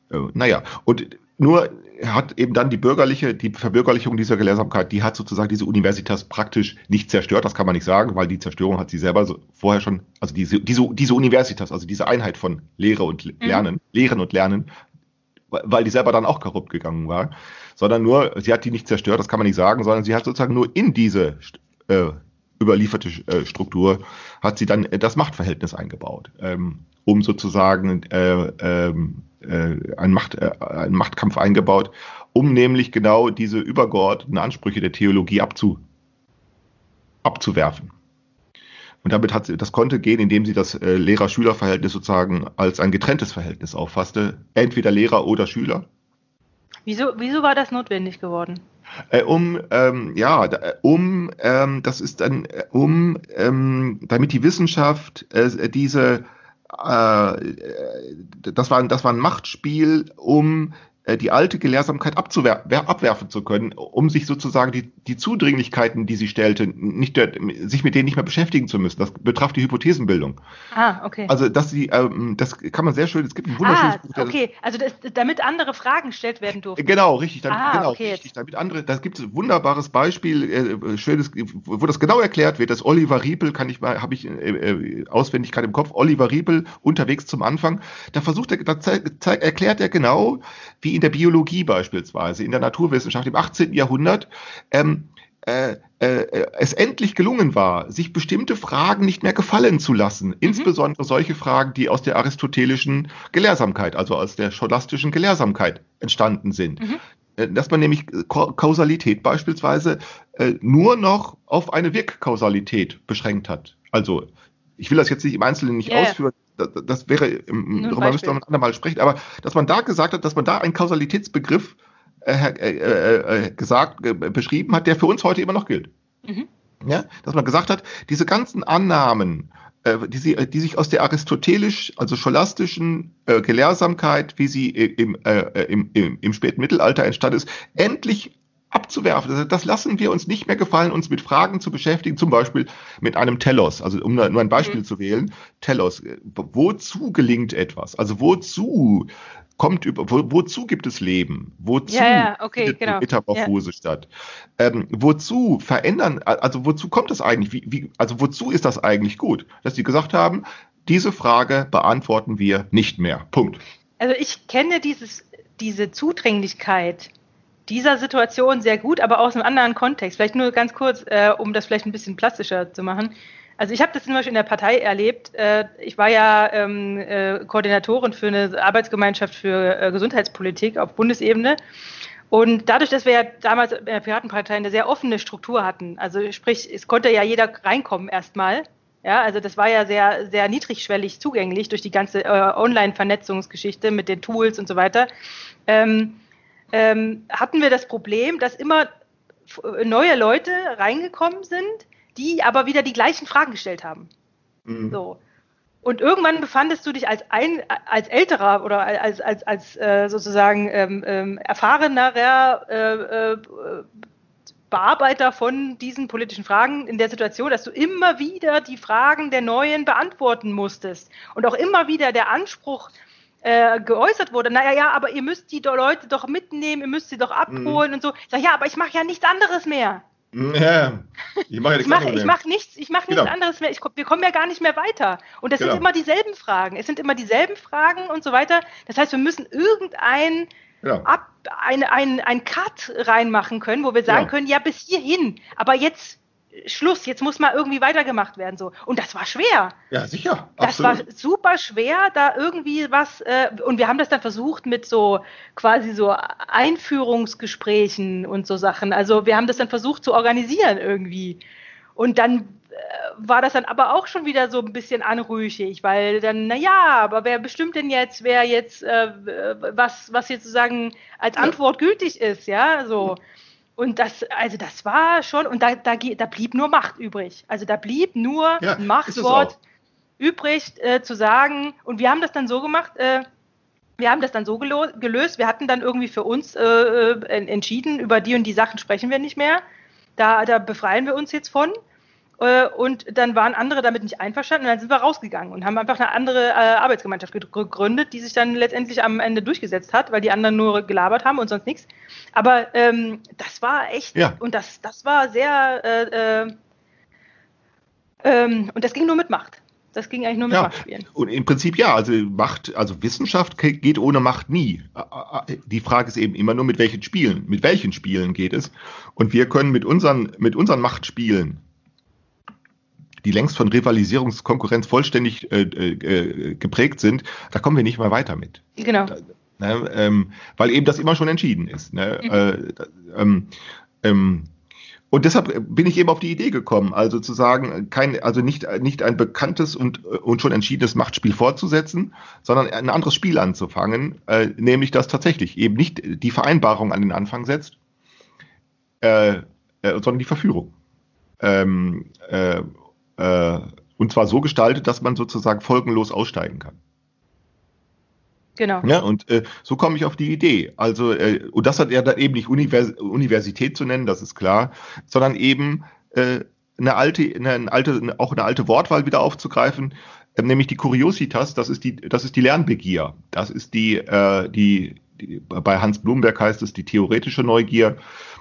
äh, naja, und nur hat eben dann die bürgerliche, die Verbürgerlichung dieser Gelehrsamkeit, die hat sozusagen diese Universitas praktisch nicht zerstört, das kann man nicht sagen, weil die Zerstörung hat sie selber so vorher schon, also diese, diese, diese Universitas, also diese Einheit von Lehre und mhm. Lernen, mhm. Lehren und Lernen, weil die selber dann auch korrupt gegangen war, sondern nur, sie hat die nicht zerstört, das kann man nicht sagen, sondern sie hat sozusagen nur in diese äh, überlieferte äh, Struktur, hat sie dann äh, das Machtverhältnis eingebaut, ähm, um sozusagen äh, ähm, äh, einen, Macht, äh, einen Machtkampf eingebaut, um nämlich genau diese übergeordneten Ansprüche der Theologie abzu, abzuwerfen. Und damit hat sie, das konnte gehen, indem sie das äh, Lehrer-Schüler-Verhältnis sozusagen als ein getrenntes Verhältnis auffasste. Entweder Lehrer oder Schüler. Wieso, wieso war das notwendig geworden? Äh, um, ähm, ja, um, ähm, das ist dann, äh, um, ähm, damit die Wissenschaft äh, diese äh, das, war, das war ein Machtspiel, um äh, die alte Gelehrsamkeit abwerfen zu können, um sich sozusagen die, die Zudringlichkeiten, die sie stellte, nicht, sich mit denen nicht mehr beschäftigen zu müssen. Das betraf die Hypothesenbildung. Ah, okay. Also, dass sie, ähm, das kann man sehr schön, es gibt ein wunderschönes ah, Buch. Okay, also das, damit andere Fragen gestellt werden durften. Genau, richtig. Damit, ah, genau, okay, richtig. Damit andere, da gibt es ein wunderbares Beispiel, äh, schönes, wo das genau erklärt wird, dass Oliver Riepel, kann ich mal, habe ich äh, äh, Auswendigkeit im Kopf, Oliver Riepel unterwegs zum Anfang, da versucht er, da erklärt er genau, wie in der Biologie beispielsweise, in der Naturwissenschaft im 18. Jahrhundert, ähm, äh, äh, es endlich gelungen war, sich bestimmte Fragen nicht mehr gefallen zu lassen. Mhm. Insbesondere solche Fragen, die aus der aristotelischen Gelehrsamkeit, also aus der scholastischen Gelehrsamkeit entstanden sind. Mhm. Äh, dass man nämlich Kausalität beispielsweise äh, nur noch auf eine Wirkkausalität beschränkt hat. Also, ich will das jetzt nicht im Einzelnen nicht yeah. ausführen, das, das wäre, darüber müsste man andermal sprechen, aber dass man da gesagt hat, dass man da einen Kausalitätsbegriff äh, äh, äh, gesagt, beschrieben hat, der für uns heute immer noch gilt. Mhm. Ja, dass man gesagt hat, diese ganzen Annahmen, die, sie, die sich aus der aristotelisch, also scholastischen äh, Gelehrsamkeit, wie sie im, äh, im, im, im späten Mittelalter entstanden ist, endlich abzuwerfen. Das lassen wir uns nicht mehr gefallen, uns mit Fragen zu beschäftigen, zum Beispiel mit einem Telos, also um nur ein Beispiel mhm. zu wählen, Telos, wozu gelingt etwas? Also wozu kommt über, wo, wozu gibt es Leben? Wozu ja, ja, okay, findet genau. Metamorphose ja. statt? Ähm, wozu verändern, also wozu kommt das eigentlich? Wie, wie, also wozu ist das eigentlich gut? Dass sie gesagt haben, diese Frage beantworten wir nicht mehr. Punkt. Also ich kenne dieses, diese Zudringlichkeit dieser Situation sehr gut, aber aus einem anderen Kontext. Vielleicht nur ganz kurz, äh, um das vielleicht ein bisschen plastischer zu machen. Also ich habe das zum Beispiel in der Partei erlebt. Äh, ich war ja ähm, äh, Koordinatorin für eine Arbeitsgemeinschaft für äh, Gesundheitspolitik auf Bundesebene. Und dadurch, dass wir ja damals in der Piratenpartei eine sehr offene Struktur hatten, also sprich, es konnte ja jeder reinkommen erstmal. Ja, also das war ja sehr, sehr niedrigschwellig zugänglich durch die ganze äh, Online-Vernetzungsgeschichte mit den Tools und so weiter. Ähm, ähm, hatten wir das Problem, dass immer neue Leute reingekommen sind, die aber wieder die gleichen Fragen gestellt haben. Mhm. So. Und irgendwann befandest du dich als ein, als älterer oder als, als, als äh, sozusagen ähm, ähm, erfahrenerer äh, äh, Bearbeiter von diesen politischen Fragen in der Situation, dass du immer wieder die Fragen der Neuen beantworten musstest und auch immer wieder der Anspruch äh, geäußert wurde, naja, ja, aber ihr müsst die Leute doch mitnehmen, ihr müsst sie doch abholen mhm. und so. Ich sage, ja, aber ich mache ja nichts anderes mehr. Ja, ich mache ja nichts, mach, ich mach nichts, ich mach nichts genau. anderes mehr. Ich, wir kommen ja gar nicht mehr weiter. Und das genau. sind immer dieselben Fragen. Es sind immer dieselben Fragen und so weiter. Das heißt, wir müssen irgendein genau. Ab, ein, ein, ein Cut reinmachen können, wo wir sagen genau. können, ja, bis hierhin. Aber jetzt Schluss, jetzt muss mal irgendwie weitergemacht werden so. Und das war schwer. Ja, sicher. Das war super schwer, da irgendwie was, äh, und wir haben das dann versucht mit so quasi so Einführungsgesprächen und so Sachen. Also wir haben das dann versucht zu organisieren irgendwie. Und dann äh, war das dann aber auch schon wieder so ein bisschen anrüchig, weil dann, naja, aber wer bestimmt denn jetzt, wer jetzt, äh, was, was jetzt sozusagen als Antwort ja. gültig ist, ja, so. Und das, also das war schon, und da, da, da blieb nur Macht übrig. Also da blieb nur ja, ein Machtwort übrig äh, zu sagen. Und wir haben das dann so gemacht, äh, wir haben das dann so gelöst, wir hatten dann irgendwie für uns äh, äh entschieden, über die und die Sachen sprechen wir nicht mehr. Da, da befreien wir uns jetzt von. Äh, und dann waren andere damit nicht einverstanden und dann sind wir rausgegangen und haben einfach eine andere äh, Arbeitsgemeinschaft gegründet, die sich dann letztendlich am Ende durchgesetzt hat, weil die anderen nur gelabert haben und sonst nichts. Aber ähm, das war echt, ja. und das, das war sehr, äh, äh, ähm, und das ging nur mit Macht. Das ging eigentlich nur mit ja, Machtspielen. Und im Prinzip ja, also Macht, also Wissenschaft geht ohne Macht nie. Die Frage ist eben immer nur, mit welchen Spielen, mit welchen Spielen geht es. Und wir können mit unseren, mit unseren Machtspielen die längst von Rivalisierungskonkurrenz vollständig äh, äh, geprägt sind, da kommen wir nicht mal weiter mit. Genau. Da, ne, ähm, weil eben das immer schon entschieden ist. Ne? Mhm. Äh, ähm, ähm, und deshalb bin ich eben auf die Idee gekommen, also zu sagen, kein, also nicht, nicht ein bekanntes und, und schon entschiedenes Machtspiel fortzusetzen, sondern ein anderes Spiel anzufangen, äh, nämlich das tatsächlich eben nicht die Vereinbarung an den Anfang setzt, äh, äh, sondern die Verführung. Ähm, äh, und zwar so gestaltet, dass man sozusagen folgenlos aussteigen kann. Genau. Ja, und äh, so komme ich auf die Idee. Also, äh, und das hat er dann eben nicht Univers Universität zu nennen, das ist klar, sondern eben äh, eine alte, eine alte, auch eine alte Wortwahl wieder aufzugreifen, äh, nämlich die Curiositas, das ist die, das ist die Lernbegier. Das ist die, äh, die, die, bei Hans Blumberg heißt es die theoretische Neugier.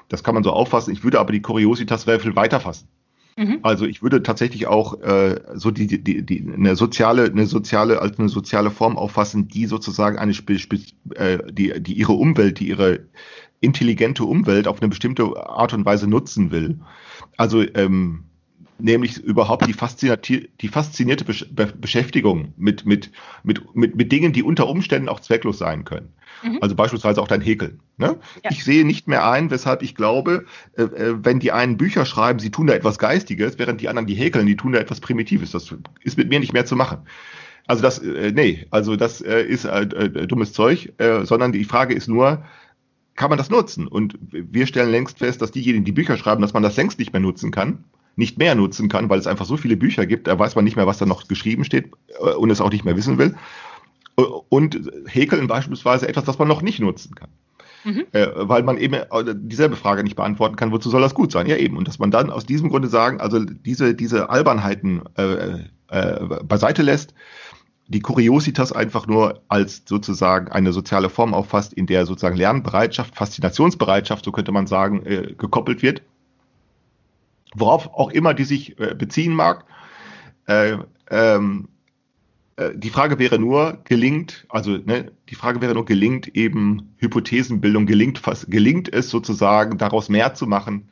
Das kann man so auffassen. Ich würde aber die Curiositas viel weiter fassen. Mhm. Also ich würde tatsächlich auch äh, so die, die, die eine soziale, eine soziale, als eine soziale Form auffassen, die sozusagen eine Spe Spe äh, die, die ihre Umwelt, die ihre intelligente Umwelt auf eine bestimmte Art und Weise nutzen will. Also ähm, nämlich überhaupt die faszinierte, die faszinierte Beschäftigung mit, mit, mit, mit, mit Dingen, die unter Umständen auch zwecklos sein können. Mhm. Also beispielsweise auch dein Häkeln. Ne? Ja. Ich sehe nicht mehr ein, weshalb ich glaube, äh, äh, wenn die einen Bücher schreiben, sie tun da etwas Geistiges, während die anderen die häkeln, die tun da etwas Primitives. Das ist mit mir nicht mehr zu machen. Also das, äh, nee, also das äh, ist äh, äh, dummes Zeug, äh, sondern die Frage ist nur, kann man das nutzen? Und wir stellen längst fest, dass diejenigen, die Bücher schreiben, dass man das längst nicht mehr nutzen kann, nicht mehr nutzen kann, weil es einfach so viele Bücher gibt, da weiß man nicht mehr, was da noch geschrieben steht und es auch nicht mehr wissen will und häkeln beispielsweise etwas, das man noch nicht nutzen kann. Mhm. Äh, weil man eben äh, dieselbe Frage nicht beantworten kann, wozu soll das gut sein? Ja, eben. Und dass man dann aus diesem Grunde sagen, also diese, diese Albernheiten äh, äh, beiseite lässt, die Kuriositas einfach nur als sozusagen eine soziale Form auffasst, in der sozusagen Lernbereitschaft, Faszinationsbereitschaft, so könnte man sagen, äh, gekoppelt wird. Worauf auch immer die sich äh, beziehen mag. Äh, ähm, äh, die Frage wäre nur, gelingt, also ne, die Frage wäre nur, gelingt eben Hypothesenbildung, gelingt, gelingt es sozusagen, daraus mehr zu machen,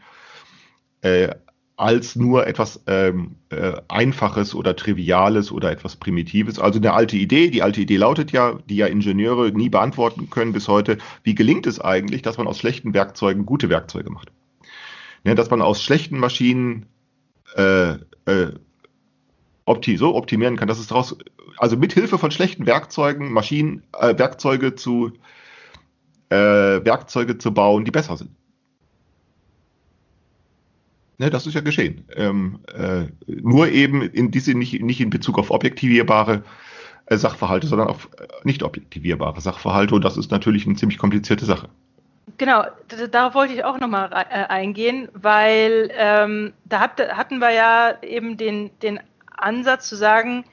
äh, als nur etwas ähm, äh, Einfaches oder Triviales oder etwas Primitives. Also eine alte Idee, die alte Idee lautet ja, die ja Ingenieure nie beantworten können bis heute, wie gelingt es eigentlich, dass man aus schlechten Werkzeugen gute Werkzeuge macht? Ja, dass man aus schlechten Maschinen äh, äh, opti so optimieren kann, dass es daraus, also mit Hilfe von schlechten Werkzeugen, Maschinen, äh, Werkzeuge zu äh, Werkzeuge zu bauen, die besser sind. Ne, das ist ja geschehen. Ähm, äh, nur eben in diese nicht, nicht in Bezug auf objektivierbare äh, Sachverhalte, sondern auf äh, nicht objektivierbare Sachverhalte. Und das ist natürlich eine ziemlich komplizierte Sache. Genau, darauf wollte ich auch nochmal äh, eingehen, weil ähm, da hat, hatten wir ja eben den, den Ansatz zu sagen,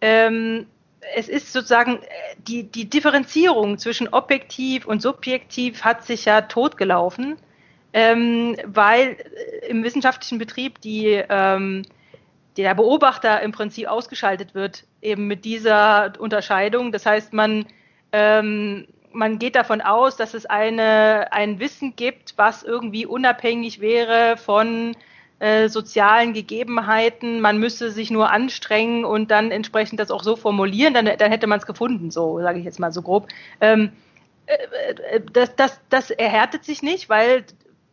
ähm, es ist sozusagen äh, die, die Differenzierung zwischen objektiv und subjektiv hat sich ja totgelaufen, ähm, weil äh, im wissenschaftlichen Betrieb die, ähm, der Beobachter im Prinzip ausgeschaltet wird, eben mit dieser Unterscheidung. Das heißt, man, ähm, man geht davon aus, dass es eine, ein Wissen gibt, was irgendwie unabhängig wäre von äh, sozialen Gegebenheiten, man müsste sich nur anstrengen und dann entsprechend das auch so formulieren, dann, dann hätte man es gefunden, so sage ich jetzt mal so grob. Ähm, äh, äh, das, das, das erhärtet sich nicht, weil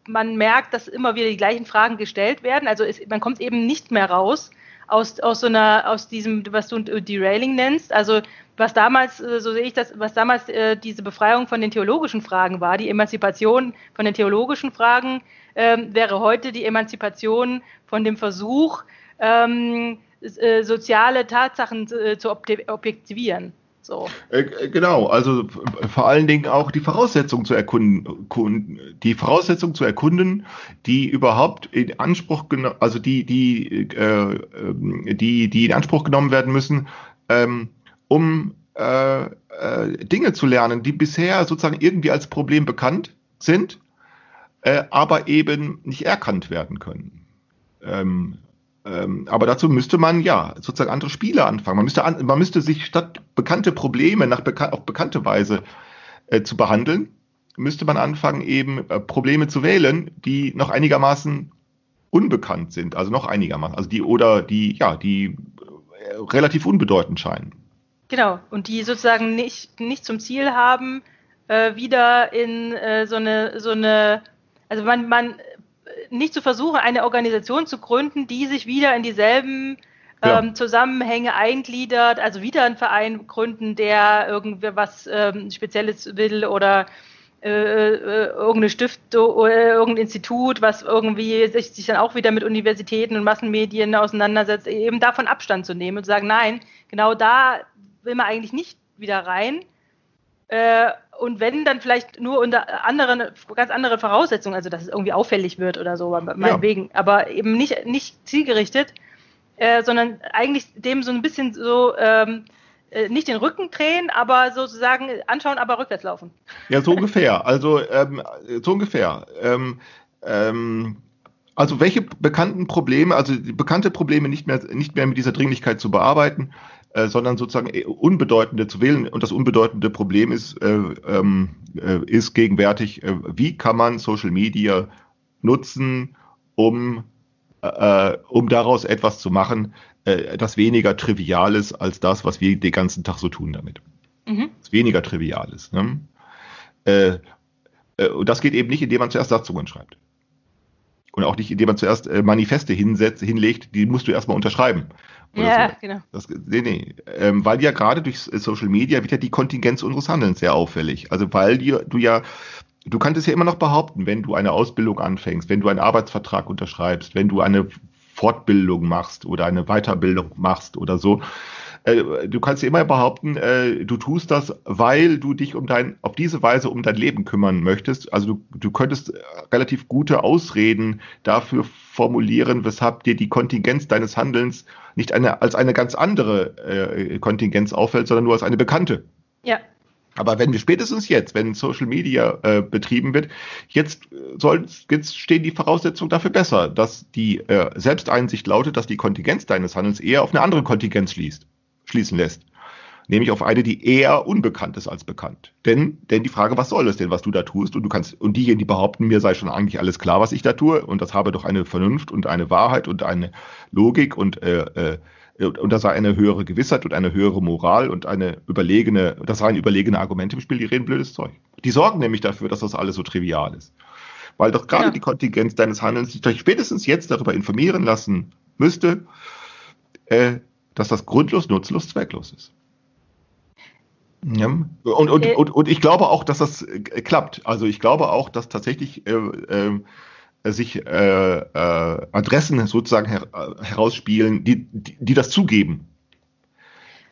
man merkt, dass immer wieder die gleichen Fragen gestellt werden. Also es, man kommt eben nicht mehr raus aus, aus so einer, aus diesem, was du Derailing nennst. Also was damals, so sehe ich das, was damals diese Befreiung von den theologischen Fragen war, die Emanzipation von den theologischen Fragen, ähm, wäre heute die Emanzipation von dem Versuch, ähm, äh, soziale Tatsachen äh, zu objektivieren. So. Äh, genau, also vor allen Dingen auch die Voraussetzung zu erkunden, die Voraussetzung zu erkunden, die überhaupt in Anspruch genommen, also die, die, äh, ähm, die, die in Anspruch genommen werden müssen, ähm, um äh, äh, Dinge zu lernen, die bisher sozusagen irgendwie als Problem bekannt sind, äh, aber eben nicht erkannt werden können. Ähm, ähm, aber dazu müsste man ja sozusagen andere Spiele anfangen. Man müsste, an, man müsste sich statt bekannte Probleme nach beka auf bekannte Weise äh, zu behandeln, müsste man anfangen, eben äh, Probleme zu wählen, die noch einigermaßen unbekannt sind, also noch einigermaßen, also die oder die, ja, die äh, relativ unbedeutend scheinen. Genau, und die sozusagen nicht, nicht zum Ziel haben, äh, wieder in äh, so eine, so eine, also man, man nicht zu versuchen, eine Organisation zu gründen, die sich wieder in dieselben ja. ähm, Zusammenhänge eingliedert, also wieder einen Verein gründen, der irgendwie was ähm, Spezielles will oder äh, äh, irgendeine Stiftung oder irgendein Institut, was irgendwie sich, sich dann auch wieder mit Universitäten und Massenmedien auseinandersetzt, eben davon Abstand zu nehmen und zu sagen, nein, genau da will man eigentlich nicht wieder rein. Äh, und wenn, dann vielleicht nur unter anderen, ganz anderen Voraussetzungen, also dass es irgendwie auffällig wird oder so, meinetwegen, ja. aber eben nicht, nicht zielgerichtet, äh, sondern eigentlich dem so ein bisschen so ähm, äh, nicht den Rücken drehen, aber sozusagen anschauen, aber rückwärts laufen. Ja, so ungefähr. Also ähm, so ungefähr. Ähm, ähm, also welche bekannten Probleme, also bekannte Probleme nicht mehr, nicht mehr mit dieser Dringlichkeit zu bearbeiten, äh, sondern sozusagen äh, unbedeutende zu wählen. Und das unbedeutende Problem ist, äh, ähm, äh, ist gegenwärtig, äh, wie kann man Social Media nutzen, um, um daraus etwas zu machen, das weniger trivial ist als das, was wir den ganzen Tag so tun damit. Mhm. Das weniger trivial ist. Ne? und das geht eben nicht, indem man zuerst Satzungen schreibt. Und auch nicht, indem man zuerst Manifeste hinsetzt, hinlegt, die musst du erstmal unterschreiben. Ja, so. genau. Das, nee, nee. Ähm, weil ja gerade durch Social Media wird ja die Kontingenz unseres Handelns sehr auffällig. Also weil du ja, du kannst ja immer noch behaupten, wenn du eine Ausbildung anfängst, wenn du einen Arbeitsvertrag unterschreibst, wenn du eine Fortbildung machst oder eine Weiterbildung machst oder so, äh, du kannst immer behaupten, äh, du tust das, weil du dich um dein, auf diese Weise um dein Leben kümmern möchtest. Also du, du könntest relativ gute Ausreden dafür formulieren, weshalb dir die Kontingenz deines Handelns nicht eine, als eine ganz andere äh, Kontingenz auffällt, sondern nur als eine bekannte. Ja. Aber wenn wir spätestens jetzt, wenn Social Media äh, betrieben wird, jetzt, soll, jetzt stehen die Voraussetzungen dafür besser, dass die äh, Selbsteinsicht lautet, dass die Kontingenz deines Handelns eher auf eine andere Kontingenz schließt schließen lässt. Nämlich auf eine, die eher unbekannt ist als bekannt. Denn, denn die Frage, was soll es denn, was du da tust? Und du kannst, und diejenigen, die behaupten, mir sei schon eigentlich alles klar, was ich da tue, und das habe doch eine Vernunft und eine Wahrheit und eine Logik und, äh, äh, und da sei eine höhere Gewissheit und eine höhere Moral und eine überlegene, das seien überlegene Argumente im Spiel, die reden blödes Zeug. Die sorgen nämlich dafür, dass das alles so trivial ist. Weil doch gerade ja. die Kontingenz deines Handelns sich spätestens jetzt darüber informieren lassen müsste, äh, dass das grundlos, nutzlos, zwecklos ist. Ja. Und, und, und, und ich glaube auch, dass das äh, klappt. Also ich glaube auch, dass tatsächlich äh, äh, sich äh, äh, Adressen sozusagen her herausspielen, die, die, die, das zugeben.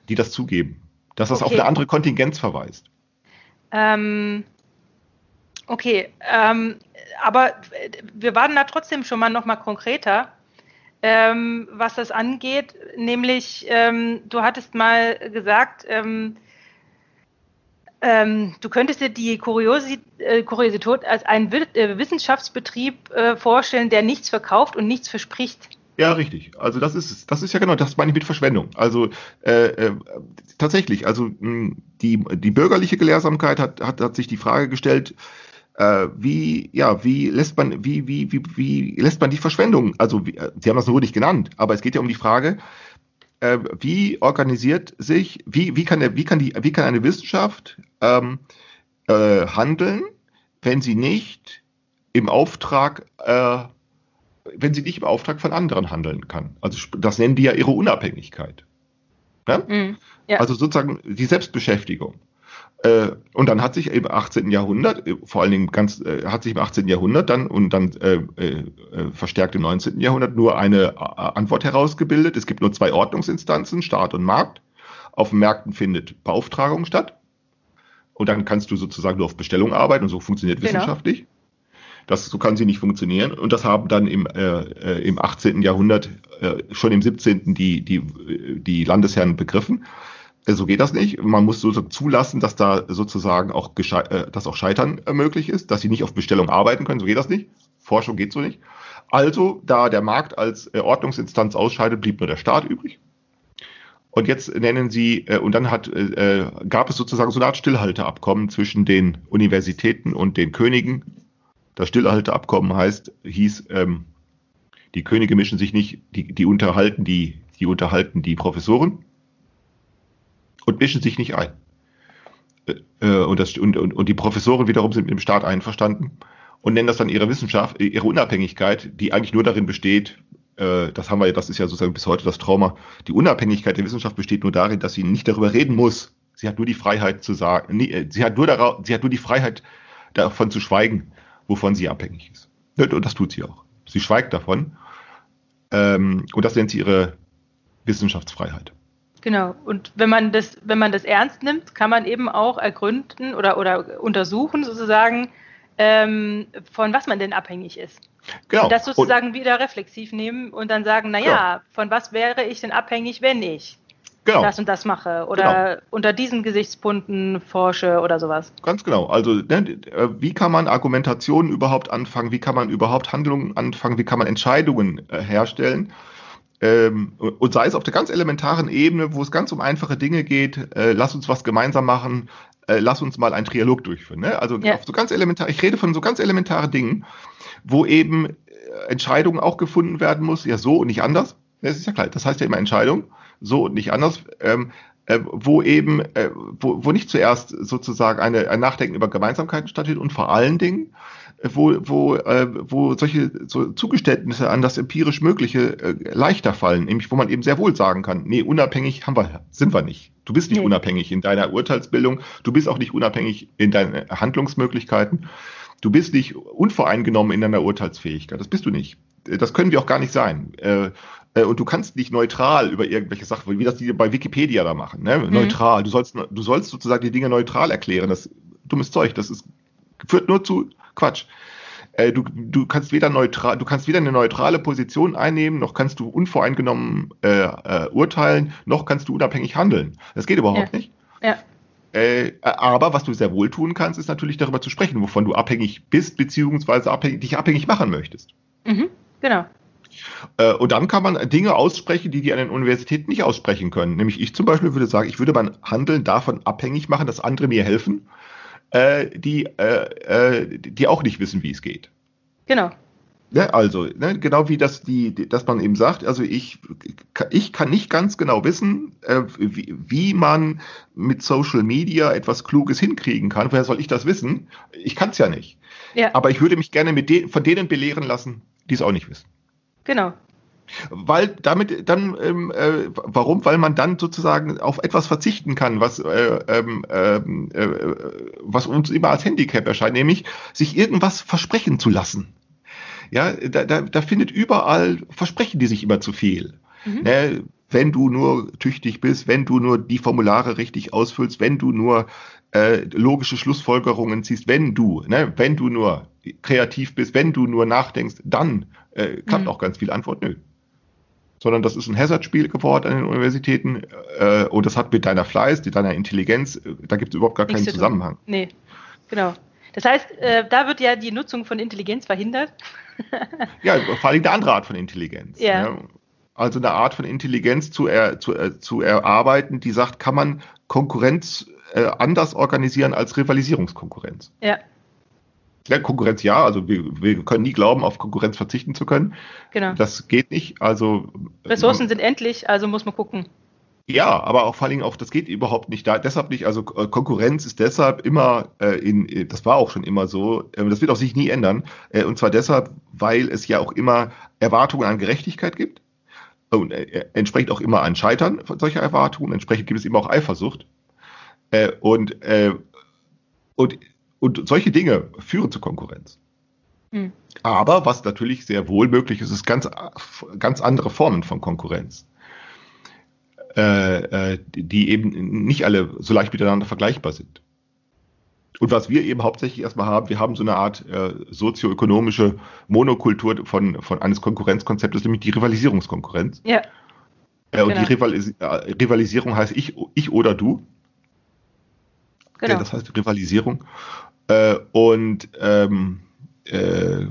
Die das zugeben. Dass das okay. auf eine andere Kontingenz verweist. Ähm, okay, ähm, aber wir waren da trotzdem schon mal noch mal konkreter ähm, was das angeht. Nämlich, ähm, du hattest mal gesagt, ähm, ähm du könntest dir die Kuriosität, äh, Kuriosität als einen äh, Wissenschaftsbetrieb äh, vorstellen, der nichts verkauft und nichts verspricht. Ja, richtig. Also das ist das ist ja genau das meine ich mit Verschwendung. Also äh, äh, tatsächlich, also mh, die die bürgerliche Gelehrsamkeit hat, hat hat sich die Frage gestellt, wie, ja, wie lässt man, wie, wie, wie, wie lässt man die Verschwendung, also wie, äh, Sie haben das nur nicht genannt, aber es geht ja um die Frage, äh, wie organisiert sich, wie, wie kann der, wie kann die, wie kann eine Wissenschaft ähm, äh, handeln, wenn sie nicht im Auftrag, äh, wenn sie nicht im Auftrag von anderen handeln kann. Also das nennen die ja ihre Unabhängigkeit. Ne? Mhm. Ja. Also sozusagen die Selbstbeschäftigung. Äh, und dann hat sich im 18. Jahrhundert, äh, vor allen Dingen ganz, äh, hat sich im 18. Jahrhundert dann und dann äh, äh, äh, verstärkt im 19. Jahrhundert nur eine äh, Antwort herausgebildet. Es gibt nur zwei Ordnungsinstanzen, Staat und Markt. Auf Märkten findet Beauftragung statt. Und dann kannst du sozusagen nur auf Bestellung arbeiten und so funktioniert Genau. wissenschaftlich. Das, so kann sie nicht funktionieren. Und das haben dann im, äh, äh, im 18. Jahrhundert, äh, schon im 17. die, die, die Landesherren begriffen. Äh, So geht das nicht. Man muss so zulassen, dass da sozusagen auch, äh, dass auch Scheitern äh, möglich ist, dass sie nicht auf Bestellung arbeiten können. So geht das nicht. Forschung geht so nicht. Also, da der Markt als äh, Ordnungsinstanz ausscheidet, blieb nur der Staat übrig. Und jetzt nennen sie, äh, und dann hat, äh, äh, gab es sozusagen so eine Art Stillhalteabkommen zwischen den Universitäten und den Königen. Das Stillhalteabkommen heißt, hieß, ähm, die Könige mischen sich nicht, die, die unterhalten die, die unterhalten die Professoren und mischen sich nicht ein. Äh, äh, und, das, und, und, und die Professoren wiederum sind mit dem Staat einverstanden und nennen das dann ihre Wissenschaft, ihre Unabhängigkeit, die eigentlich nur darin besteht, äh, das haben wir, das ist ja sozusagen bis heute das Trauma, die Unabhängigkeit der Wissenschaft besteht nur darin, dass sie nicht darüber reden muss. Sie hat nur die Freiheit zu sagen, sie hat nur darauf, sie hat nur die Freiheit davon zu schweigen, wovon sie abhängig ist. Und das tut sie auch. Sie schweigt davon. Ähm, und das nennt sie ihre Wissenschaftsfreiheit. Genau. Und wenn man das, wenn man das ernst nimmt, kann man eben auch ergründen oder, oder untersuchen sozusagen, ähm, von was man denn abhängig ist. Genau. Und das Und- sozusagen wieder reflexiv nehmen und dann sagen, naja, Ja. von was wäre ich denn abhängig, wenn ich genau. das und das mache oder unter diesen Gesichtspunkten forsche oder sowas. Ganz genau. Also, ne, äh, wie kann man Argumentationen überhaupt anfangen? Wie kann man überhaupt Handlungen anfangen? Wie kann man Entscheidungen äh, herstellen? Ähm, und sei es auf der ganz elementaren Ebene, wo es ganz um einfache Dinge geht, äh, lass uns was gemeinsam machen, äh, lass uns mal einen Trialog durchführen. Ne? Also Ja. auf so ganz elementar, ich rede von so ganz elementaren Dingen, wo eben äh, Entscheidungen auch gefunden werden muss, ja so und nicht anders. Das ist ja klar, das heißt ja immer Entscheidung, so und nicht anders. Ähm, äh, wo eben, äh, wo, wo nicht zuerst sozusagen eine, ein Nachdenken über Gemeinsamkeiten stattfindet und vor allen Dingen, wo, wo, äh, wo solche so Zugeständnisse an das empirisch Mögliche äh, leichter fallen, nämlich wo man eben sehr wohl sagen kann, nee, unabhängig haben wir, sind wir nicht. Du bist nicht Nee. unabhängig in deiner Urteilsbildung, du bist auch nicht unabhängig in deinen Handlungsmöglichkeiten, du bist nicht unvoreingenommen in deiner Urteilsfähigkeit, das bist du nicht. Äh, Das können wir auch gar nicht sein. Äh, äh, Und du kannst nicht neutral über irgendwelche Sachen, wie das die bei Wikipedia da machen, ne? Neutral. Du sollst, du sollst sozusagen die Dinge neutral erklären. Das ist dummes Zeug. Das ist, führt nur zu Quatsch. Äh, Du, du kannst weder neutral, du kannst weder eine neutrale Position einnehmen, noch kannst du unvoreingenommen äh, äh, urteilen, noch kannst du unabhängig handeln. Das geht überhaupt Ja. nicht. Ja, Äh, aber was du sehr wohl tun kannst, ist natürlich darüber zu sprechen, wovon du abhängig bist, beziehungsweise abhängig, dich abhängig machen möchtest. mhm. genau. Äh, und dann kann man Dinge aussprechen, die die an den Universitäten nicht aussprechen können. Nämlich ich zum Beispiel würde sagen, ich würde mein Handeln davon abhängig machen, dass andere mir helfen, äh, die, äh, äh, die auch nicht wissen, wie es geht. Genau. Ne, also, ne, genau wie das, die, die, dass man eben sagt, also ich, ich kann nicht ganz genau wissen, äh, wie, wie man mit Social Media etwas Kluges hinkriegen kann. Woher soll ich das wissen? Ich kann es ja nicht. Ja, Aber ich würde mich gerne mit de von denen belehren lassen, die es auch nicht wissen. genau. Weil damit dann, ähm, äh, warum? Weil man dann sozusagen auf etwas verzichten kann, was, äh, ähm, ähm, äh, was uns immer als Handicap erscheint, nämlich sich irgendwas versprechen zu lassen. Ja, da, da, da findet überall versprechen die sich immer zu viel. Mhm. Ne? Wenn du nur tüchtig bist, wenn du nur die Formulare richtig ausfüllst, wenn du nur äh, logische Schlussfolgerungen ziehst, wenn du, ne, wenn du nur kreativ bist, wenn du nur nachdenkst, dann äh, klappt Mhm. auch ganz viel Antwort. Nö. Sondern das ist ein Hazard-Spiel geworden an den Universitäten äh, und das hat mit deiner Fleiß, mit deiner Intelligenz, äh, da gibt es überhaupt gar keinen Nichts tun. Zusammenhang. Nee, genau. Das heißt, äh, da wird ja die Nutzung von Intelligenz verhindert. Ja, vor allem eine andere Art von Intelligenz. Ja. ne? Also eine Art von Intelligenz zu, er, zu, äh, zu erarbeiten, die sagt, kann man Konkurrenz äh, anders organisieren als Rivalisierungskonkurrenz. Ja, Ja, Konkurrenz ja, also wir, wir können nie glauben, auf Konkurrenz verzichten zu können. Genau. Das geht nicht. Also Ressourcen sind endlich, also muss man gucken. Ja, aber auch vor allen Dingen auch, das geht überhaupt nicht da. Deshalb nicht, also äh, Konkurrenz ist deshalb immer, äh, in, äh, das war auch schon immer so, äh, das wird auch sich nie ändern. Äh, und zwar deshalb, weil es ja auch immer Erwartungen an Gerechtigkeit gibt. Und äh, entsprechend auch immer an Scheitern solcher Erwartungen. Entsprechend gibt es immer auch Eifersucht. Und, und, und solche Dinge führen zu Konkurrenz. Hm. Aber was natürlich sehr wohl möglich ist, ist ganz, ganz andere Formen von Konkurrenz äh, äh, die eben nicht alle so leicht miteinander vergleichbar sind. Und was wir eben hauptsächlich erstmal haben, wir haben so eine Art äh, sozioökonomische Monokultur von, von eines Konkurrenzkonzeptes, nämlich die Rivalisierungskonkurrenz. Ja. Äh, und Genau. die Rivalis äh, Rivalisierung heißt ich, ich oder du. Genau. Ja, das heißt Rivalisierung. Äh, und ähm, äh,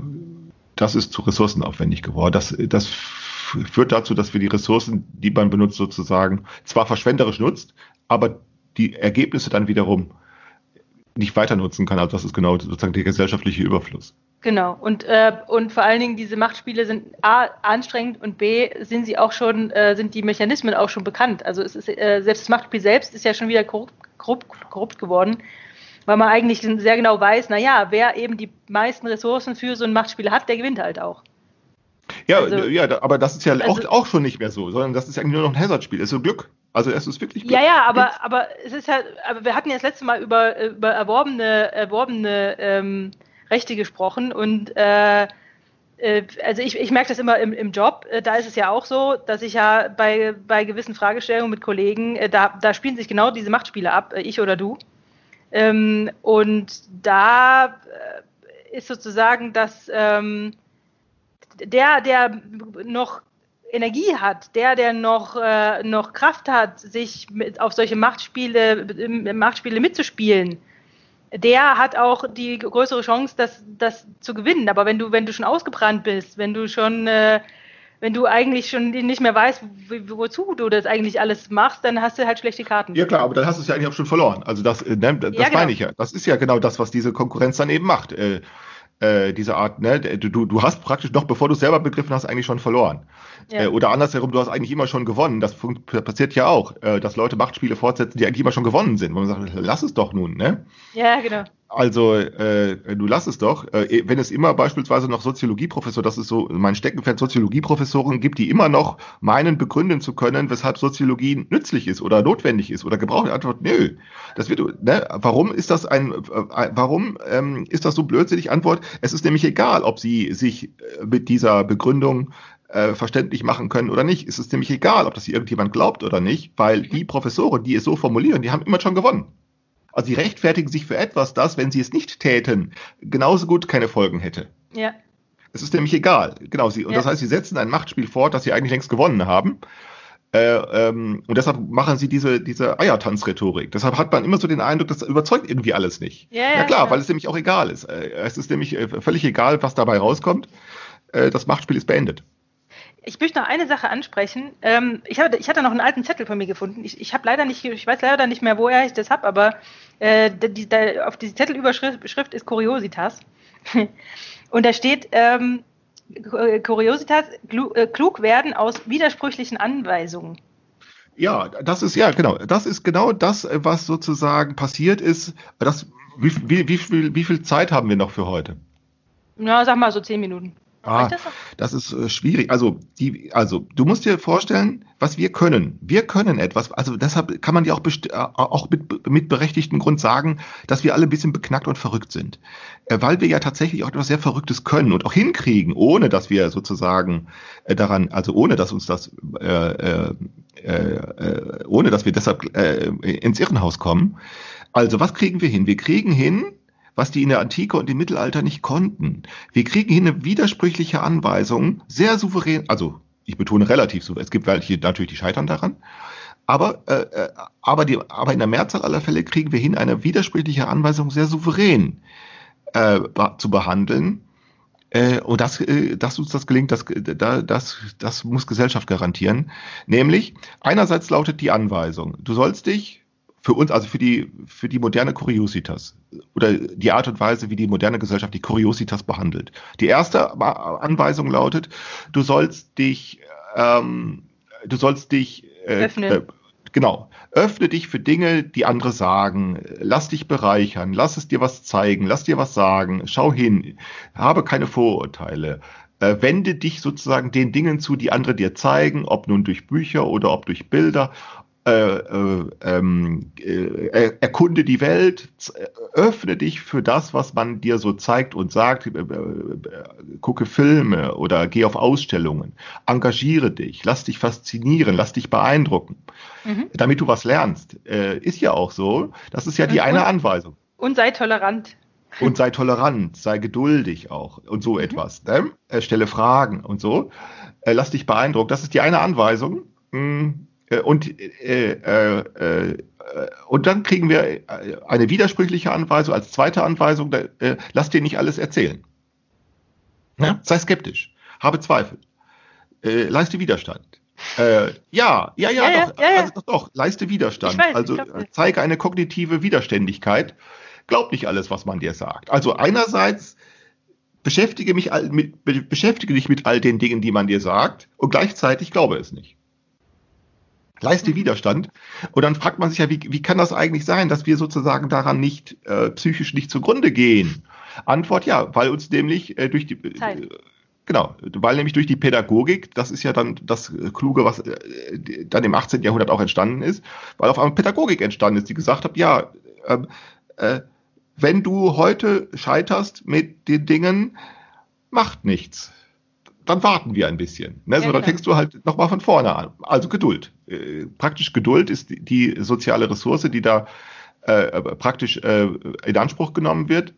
das ist zu ressourcenaufwendig geworden. Das, das führt dazu, dass wir die Ressourcen, die man benutzt, sozusagen zwar verschwenderisch nutzt, aber die Ergebnisse dann wiederum nicht weiter nutzen kann. Also das ist genau sozusagen der gesellschaftliche Überfluss. Genau. Und, äh, und vor allen Dingen diese Machtspiele sind A, anstrengend und B, sind sie auch schon, äh, sind die Mechanismen auch schon bekannt. Also es ist, äh, selbst das Machtspiel selbst ist ja schon wieder korrupt, korrupt, korrupt geworden, weil man eigentlich sehr genau weiß, naja, wer eben die meisten Ressourcen für so ein Machtspiel hat, der gewinnt halt auch. Ja, Also- ja, aber das ist ja auch, also- auch schon nicht mehr so, sondern das ist eigentlich nur noch ein Hazardspiel. Es ist so Glück. Also es ist wirklich Glück. Ja, ja, aber, aber es ist halt, aber wir hatten ja das letzte Mal über, über erworbene, erworbene ähm, Rechte gesprochen und äh, äh, also ich, ich merke das immer im, im Job, äh, da ist es ja auch so, dass ich ja bei, bei gewissen Fragestellungen mit Kollegen, äh, da, da spielen sich genau diese Machtspiele ab, ich oder du. Ähm, und da äh, ist sozusagen das, ähm, der, der noch Energie hat, der, der noch, äh, noch Kraft hat, sich mit, auf solche Machtspiele, äh, Machtspiele mitzuspielen, der hat auch die größere Chance, das, das zu gewinnen. Aber wenn du, wenn du schon ausgebrannt bist, wenn du schon, äh, wenn du eigentlich schon nicht mehr weißt, wo, wozu du das eigentlich alles machst, dann hast du halt schlechte Karten. Ja klar, aber dann hast du es ja eigentlich auch schon verloren. Also das, äh, ne, das Ja, genau. meine ich ja. Das ist ja genau das, was diese Konkurrenz dann eben macht. Äh, äh, diese Art, ne, du, du hast praktisch noch, bevor du es selber begriffen hast, eigentlich schon verloren. Ja. Äh, oder andersherum, du hast eigentlich immer schon gewonnen. Das passiert ja auch, äh, dass Leute Machtspiele fortsetzen, die eigentlich immer schon gewonnen sind. Wo man sagt, lass es doch nun, ne? ja, genau. Also, äh, du lass es doch. Äh, wenn es immer beispielsweise noch Soziologieprofessor, das ist so mein Steckenpferd, Soziologieprofessoren gibt, die immer noch meinen, begründen zu können, weshalb Soziologie nützlich ist oder notwendig ist oder gebraucht Antwort, nö. Das wird, ne, warum ist das ein, äh, warum ähm, ist das so blödsinnig? Antwort, es ist nämlich egal, ob sie sich äh, mit dieser Begründung äh, verständlich machen können oder nicht. Es ist nämlich egal, ob das irgendjemand glaubt oder nicht, weil die Professoren, die es so formulieren, die haben immer schon gewonnen. Also sie rechtfertigen sich für etwas, das, wenn sie es nicht täten, genauso gut keine Folgen hätte. Ja. Es ist nämlich egal. Genau, sie, und Ja. das heißt, sie setzen ein Machtspiel fort, das sie eigentlich längst gewonnen haben. Äh, ähm, und deshalb machen sie diese, diese Eiertanzrhetorik. Deshalb hat man immer so den Eindruck, das überzeugt irgendwie alles nicht. Ja, ja, klar, klar. weil es nämlich auch egal ist. Äh, es ist nämlich äh, völlig egal, was dabei rauskommt. Äh, das Machtspiel ist beendet. Ich möchte noch eine Sache ansprechen. Ähm, ich, hatte, ich hatte noch einen alten Zettel von mir gefunden. Ich, ich habe leider nicht, ich weiß leider nicht mehr, woher ich das habe, aber äh, die, die, auf die Zettelüberschrift Schrift ist Kuriositas. Und da steht ähm, Kuriositas, klu- äh, klug werden aus widersprüchlichen Anweisungen. Ja, das ist ja genau. Das ist genau das, äh, was sozusagen passiert ist. Das, wie, wie, wie, viel, wie viel Zeit haben wir noch für heute? Na, sag mal so zehn Minuten. Ah, das ist äh, schwierig. Also, die, also, du musst dir vorstellen, was wir können. Wir können etwas. Also, deshalb kann man ja auch, best- äh, auch mit, mit berechtigtem Grund sagen, dass wir alle ein bisschen beknackt und verrückt sind. Äh, weil wir ja tatsächlich auch etwas sehr Verrücktes können und auch hinkriegen, ohne dass wir sozusagen äh, daran, also ohne dass uns das, äh, äh, äh, ohne dass wir deshalb äh, ins Irrenhaus kommen. Also, was kriegen wir hin? Wir kriegen hin, was die in der Antike und im Mittelalter nicht konnten. Wir kriegen hier eine widersprüchliche Anweisung, sehr souverän, also ich betone relativ souverän, es gibt welche natürlich, die scheitern daran, aber, äh, äh, aber, die, aber in der Mehrzahl aller Fälle kriegen wir hin, eine widersprüchliche Anweisung sehr souverän äh, zu behandeln. Äh, und das, äh, dass uns das gelingt, das, da- das, das muss Gesellschaft garantieren. Nämlich, einerseits lautet die Anweisung, du sollst dich für uns, also für die, für die moderne Curiositas oder die Art und Weise, wie die moderne Gesellschaft die Curiositas behandelt. Die erste Anweisung lautet, du sollst dich, ähm, du sollst dich äh, öffnen. Äh, genau, öffne dich für Dinge, die andere sagen. Lass dich bereichern, lass es dir was zeigen, lass dir was sagen, schau hin, habe keine Vorurteile. Äh, wende dich sozusagen den Dingen zu, die andere dir zeigen, ob nun durch Bücher oder ob durch Bilder äh, äh, ähm, äh, erkunde die Welt, öffne dich für das, was man dir so zeigt und sagt, gucke Filme oder geh auf Ausstellungen, engagiere dich, lass dich faszinieren, lass dich beeindrucken, mhm. damit du was lernst. ist ja auch so, das ist ja die und, eine Anweisung. Und sei tolerant. Und sei tolerant, sei geduldig auch und so mhm. etwas. Ne? stelle Fragen und so. lass dich beeindrucken. Das ist die eine Anweisung. Hm und, äh, äh, äh, und dann kriegen wir eine widersprüchliche Anweisung als zweite Anweisung, äh, lass dir nicht alles erzählen. Ja? Sei skeptisch, habe Zweifel, äh, leiste Widerstand. Äh, ja, ja, ja, ja, doch, ja, ja. Also, doch, doch, leiste Widerstand. Weiß, also zeige eine kognitive Widerständigkeit. Glaub nicht alles, was man dir sagt. Also einerseits beschäftige mich mit, beschäftige dich mit all den Dingen, die man dir sagt, und gleichzeitig glaube es nicht leiste Widerstand. Und dann fragt man sich ja, wie, wie kann das eigentlich sein, dass wir sozusagen daran nicht äh, psychisch nicht zugrunde gehen? Antwort ja, weil uns nämlich äh, durch die äh, genau, weil nämlich durch die Pädagogik, das ist ja dann das Kluge, was äh, dann im 18. Jahrhundert auch entstanden ist, weil auf einmal Pädagogik entstanden ist, die gesagt hat, ja, ähm, äh, wenn du heute scheiterst mit den Dingen, macht nichts dann warten wir ein bisschen. Ne? So, ja, dann fängst du halt nochmal von vorne an. Also Geduld. Äh, praktisch Geduld ist die, die soziale Ressource, die da äh, praktisch äh, in Anspruch genommen wird.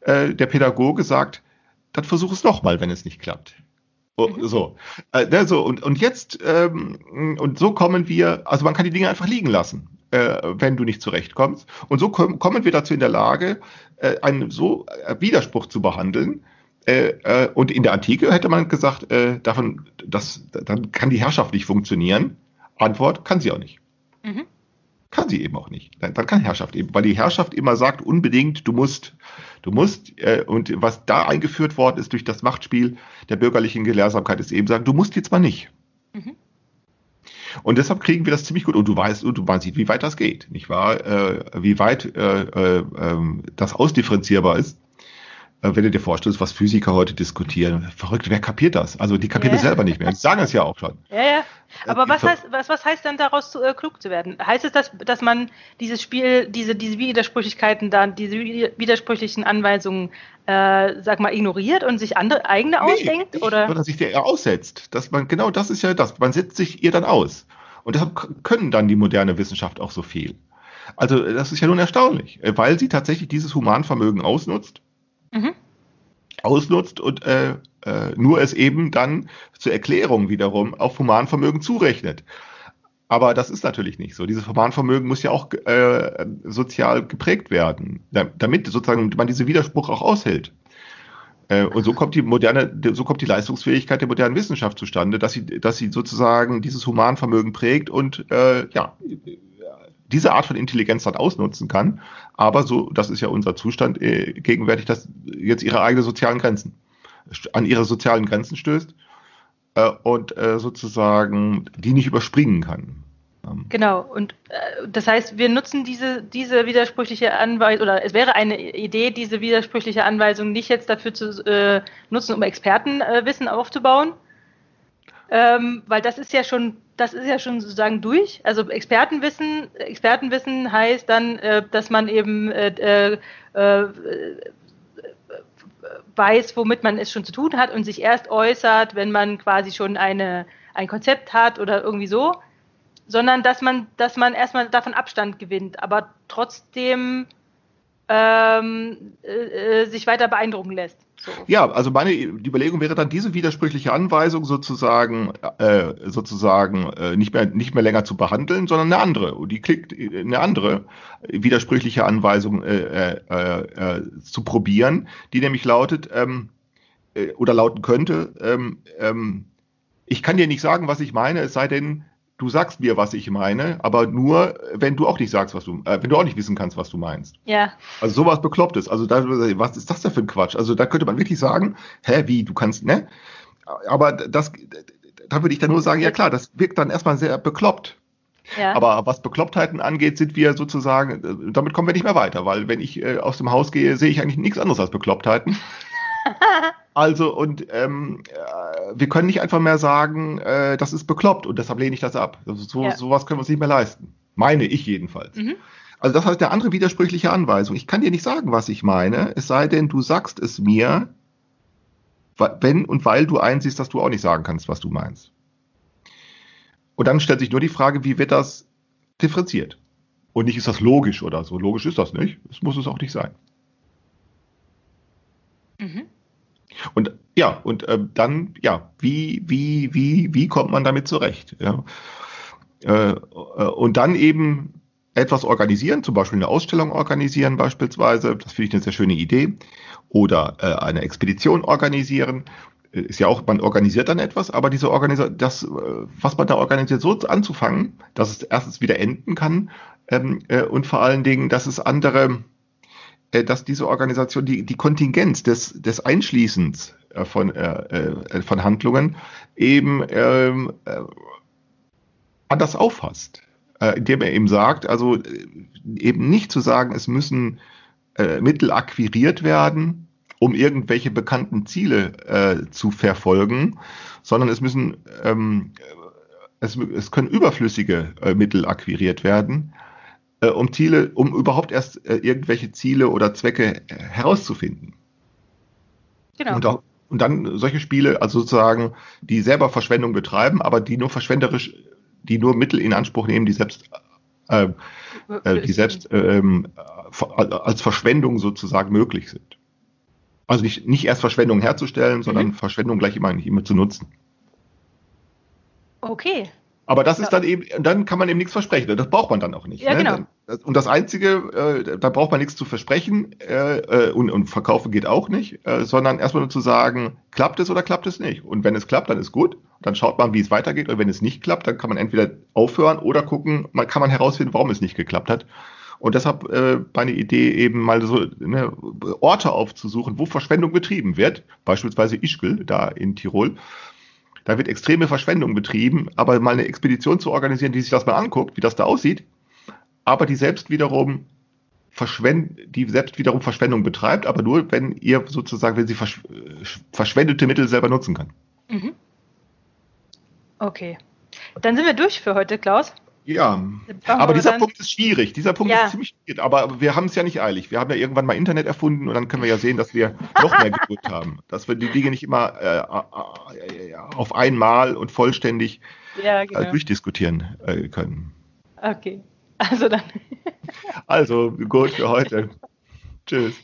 Äh, der Pädagoge sagt, dann versuch es nochmal, wenn es nicht klappt. Oh, mhm. So, äh, ne, so und, und jetzt ähm, und so kommen wir, also man kann die Dinge einfach liegen lassen, äh, wenn du nicht zurechtkommst. Und so kommen wir dazu in der Lage, äh, einen so äh, Widerspruch zu behandeln, äh, äh, und in der Antike hätte man gesagt, äh, davon, das, dann kann die Herrschaft nicht funktionieren. Antwort, kann sie auch nicht. Mhm. Kann sie eben auch nicht. Dann, dann, kann Herrschaft eben, weil die Herrschaft immer sagt, unbedingt, du musst, du musst, äh, und was da eingeführt worden ist durch das Machtspiel der bürgerlichen Gelehrsamkeit, ist eben sagen, du musst jetzt mal nicht. Mhm. Und deshalb kriegen wir das ziemlich gut. Und du weißt, und man sieht, wie weit das geht, nicht wahr? Äh, wie weit äh, äh, ähm, das ausdifferenzierbar ist. Äh, wenn du dir vorstellst, was Physiker heute diskutieren, verrückt, wer kapiert das? Also die kapieren ja. das selber nicht mehr. Die sagen es ja auch schon. Ja, ja. Aber was heißt, was, was heißt denn daraus zu, äh, klug zu werden? Heißt es, dass, dass man dieses Spiel, diese, diese Widersprüchlichkeiten dann, diese widersprüchlichen Anweisungen, äh, sag mal, ignoriert und sich andere eigene nee, ausdenkt? oder? Oder sich der aussetzt. Dass man, genau das ist ja das. Man setzt sich ihr dann aus. Und deshalb können dann die moderne Wissenschaft auch so viel. Also das ist ja nun erstaunlich, weil sie tatsächlich dieses Humanvermögen ausnutzt mhm. ausnutzt und äh, äh, nur es eben dann zur Erklärung wiederum auf Humanvermögen zurechnet. Aber das ist natürlich nicht so. Dieses Humanvermögen muss ja auch äh, sozial geprägt werden, damit sozusagen man diesen Widerspruch auch aushält. Äh, und so kommt die moderne, so kommt die Leistungsfähigkeit der modernen Wissenschaft zustande, dass sie, dass sie sozusagen dieses Humanvermögen prägt und äh, ja diese Art von Intelligenz dann ausnutzen kann, aber so, das ist ja unser Zustand äh, gegenwärtig, dass jetzt ihre eigenen sozialen Grenzen, an ihre sozialen Grenzen stößt äh, und äh, sozusagen die nicht überspringen kann. Ähm. Genau, und äh, das heißt, wir nutzen diese, diese widersprüchliche Anweisung, oder es wäre eine Idee, diese widersprüchliche Anweisung nicht jetzt dafür zu äh, nutzen, um Expertenwissen aufzubauen, ähm, weil das ist ja schon, das ist ja schon sozusagen durch. Also Expertenwissen, Expertenwissen heißt dann, äh, dass man eben äh, äh, weiß, womit man es schon zu tun hat und sich erst äußert, wenn man quasi schon eine, ein Konzept hat oder irgendwie so, sondern dass man, dass man erstmal davon Abstand gewinnt, aber trotzdem ähm, äh, äh sich weiter beeindrucken lässt. Ja, also meine Überlegung wäre dann diese widersprüchliche Anweisung sozusagen äh, sozusagen äh, nicht mehr nicht mehr länger zu behandeln, sondern eine andere. Und die klickt eine andere widersprüchliche Anweisung äh, äh, äh, zu probieren, die nämlich lautet ähm, äh, oder lauten könnte: ähm, ähm, Ich kann dir nicht sagen, was ich meine, es sei denn, du sagst mir, was ich meine, aber nur, wenn du auch nicht sagst, was du, äh, wenn du auch nicht wissen kannst, was du meinst. Ja. Also sowas Beklopptes. Also da, was ist das denn für ein Quatsch? Also da könnte man wirklich sagen, hä, wie, du kannst, ne? Aber das, da würde ich dann nur sagen, ja klar, das wirkt dann erstmal sehr bekloppt. Ja. Aber was Beklopptheiten angeht, sind wir sozusagen, äh, damit kommen wir nicht mehr weiter, weil wenn ich äh, aus dem Haus gehe, sehe ich eigentlich nichts anderes als Beklopptheiten. Also, und ähm, äh, wir können nicht einfach mehr sagen, äh, das ist bekloppt und deshalb lehne ich das ab. Also, so, Ja. Sowas können wir uns nicht mehr leisten. Meine ich jedenfalls. Mhm. Also, das heißt eine andere widersprüchliche Anweisung. Ich kann dir nicht sagen, was ich meine, es sei denn, du sagst es mir, wenn und weil du einsiehst, dass du auch nicht sagen kannst, was du meinst. Und dann stellt sich nur die Frage, wie wird das differenziert? Und nicht ist das logisch oder so. Logisch ist das nicht. Das muss es auch nicht sein. Mhm. Und ja, und ähm, dann, ja, wie, wie, wie, wie kommt man damit zurecht? Ja? Äh, äh, und dann eben etwas organisieren, zum Beispiel eine Ausstellung organisieren beispielsweise, das finde ich eine sehr schöne Idee, oder äh, eine Expedition organisieren. Äh, Ist ja auch, man organisiert dann etwas, aber diese Organisation, das, äh, was man da organisiert, so anzufangen, dass es erstens wieder enden kann ähm, äh, und vor allen Dingen, dass es andere äh, dass diese Organisation die, die Kontingenz des, des Einschließens äh, von, äh, äh, von Handlungen eben ähm, äh, anders auffasst. Äh, indem er eben sagt, also äh, eben nicht zu sagen, es müssen äh, Mittel akquiriert werden, um irgendwelche bekannten Ziele äh, zu verfolgen, sondern es müssen ähm, es, es können überflüssige äh, Mittel akquiriert werden, äh, um Ziele, um überhaupt erst äh, irgendwelche Ziele oder Zwecke äh, herauszufinden. Genau. Und, auch, und dann solche Spiele, also sozusagen, die selber Verschwendung betreiben, aber die nur verschwenderisch, die nur Mittel in Anspruch nehmen, die selbst, äh, äh, die selbst ähm, äh, als Verschwendung sozusagen möglich sind. Also nicht, nicht erst Verschwendung herzustellen, sondern Mhm. Verschwendung gleich immer, immer zu nutzen. Okay. Aber das ist Ja. dann eben, dann kann man eben nichts versprechen. Das braucht man dann auch nicht. Ja, ne? genau. Und das Einzige, äh, da braucht man nichts zu versprechen äh, äh, und, und verkaufen geht auch nicht, äh, sondern erstmal nur zu sagen, klappt es oder klappt es nicht. Und wenn es klappt, dann ist gut. Dann schaut man, wie es weitergeht. Und wenn es nicht klappt, dann kann man entweder aufhören oder gucken, man kann man herausfinden, warum es nicht geklappt hat. Und deshalb äh, meine Idee eben mal so ne, Orte aufzusuchen, wo Verschwendung betrieben wird, beispielsweise Ischgl da in Tirol. Da wird extreme Verschwendung betrieben, aber mal eine Expedition zu organisieren, die sich das mal anguckt, wie das da aussieht, aber die selbst wiederum die selbst wiederum Verschwendung betreibt, aber nur, wenn ihr sozusagen, wenn sie versch verschwendete Mittel selber nutzen kann. Mhm. Okay. Dann sind wir durch für heute, Klaus. Ja, aber dieser Punkt ist schwierig. Dieser Punkt Ja. ist ziemlich schwierig. Aber wir haben es ja nicht eilig. Wir haben ja irgendwann mal Internet erfunden und dann können wir ja sehen, dass wir noch mehr Geduld haben. Dass wir die Dinge nicht immer äh, äh, äh, auf einmal und vollständig Ja, äh, genau. durchdiskutieren äh, können. Okay. Also dann. Also gut für heute. Tschüss.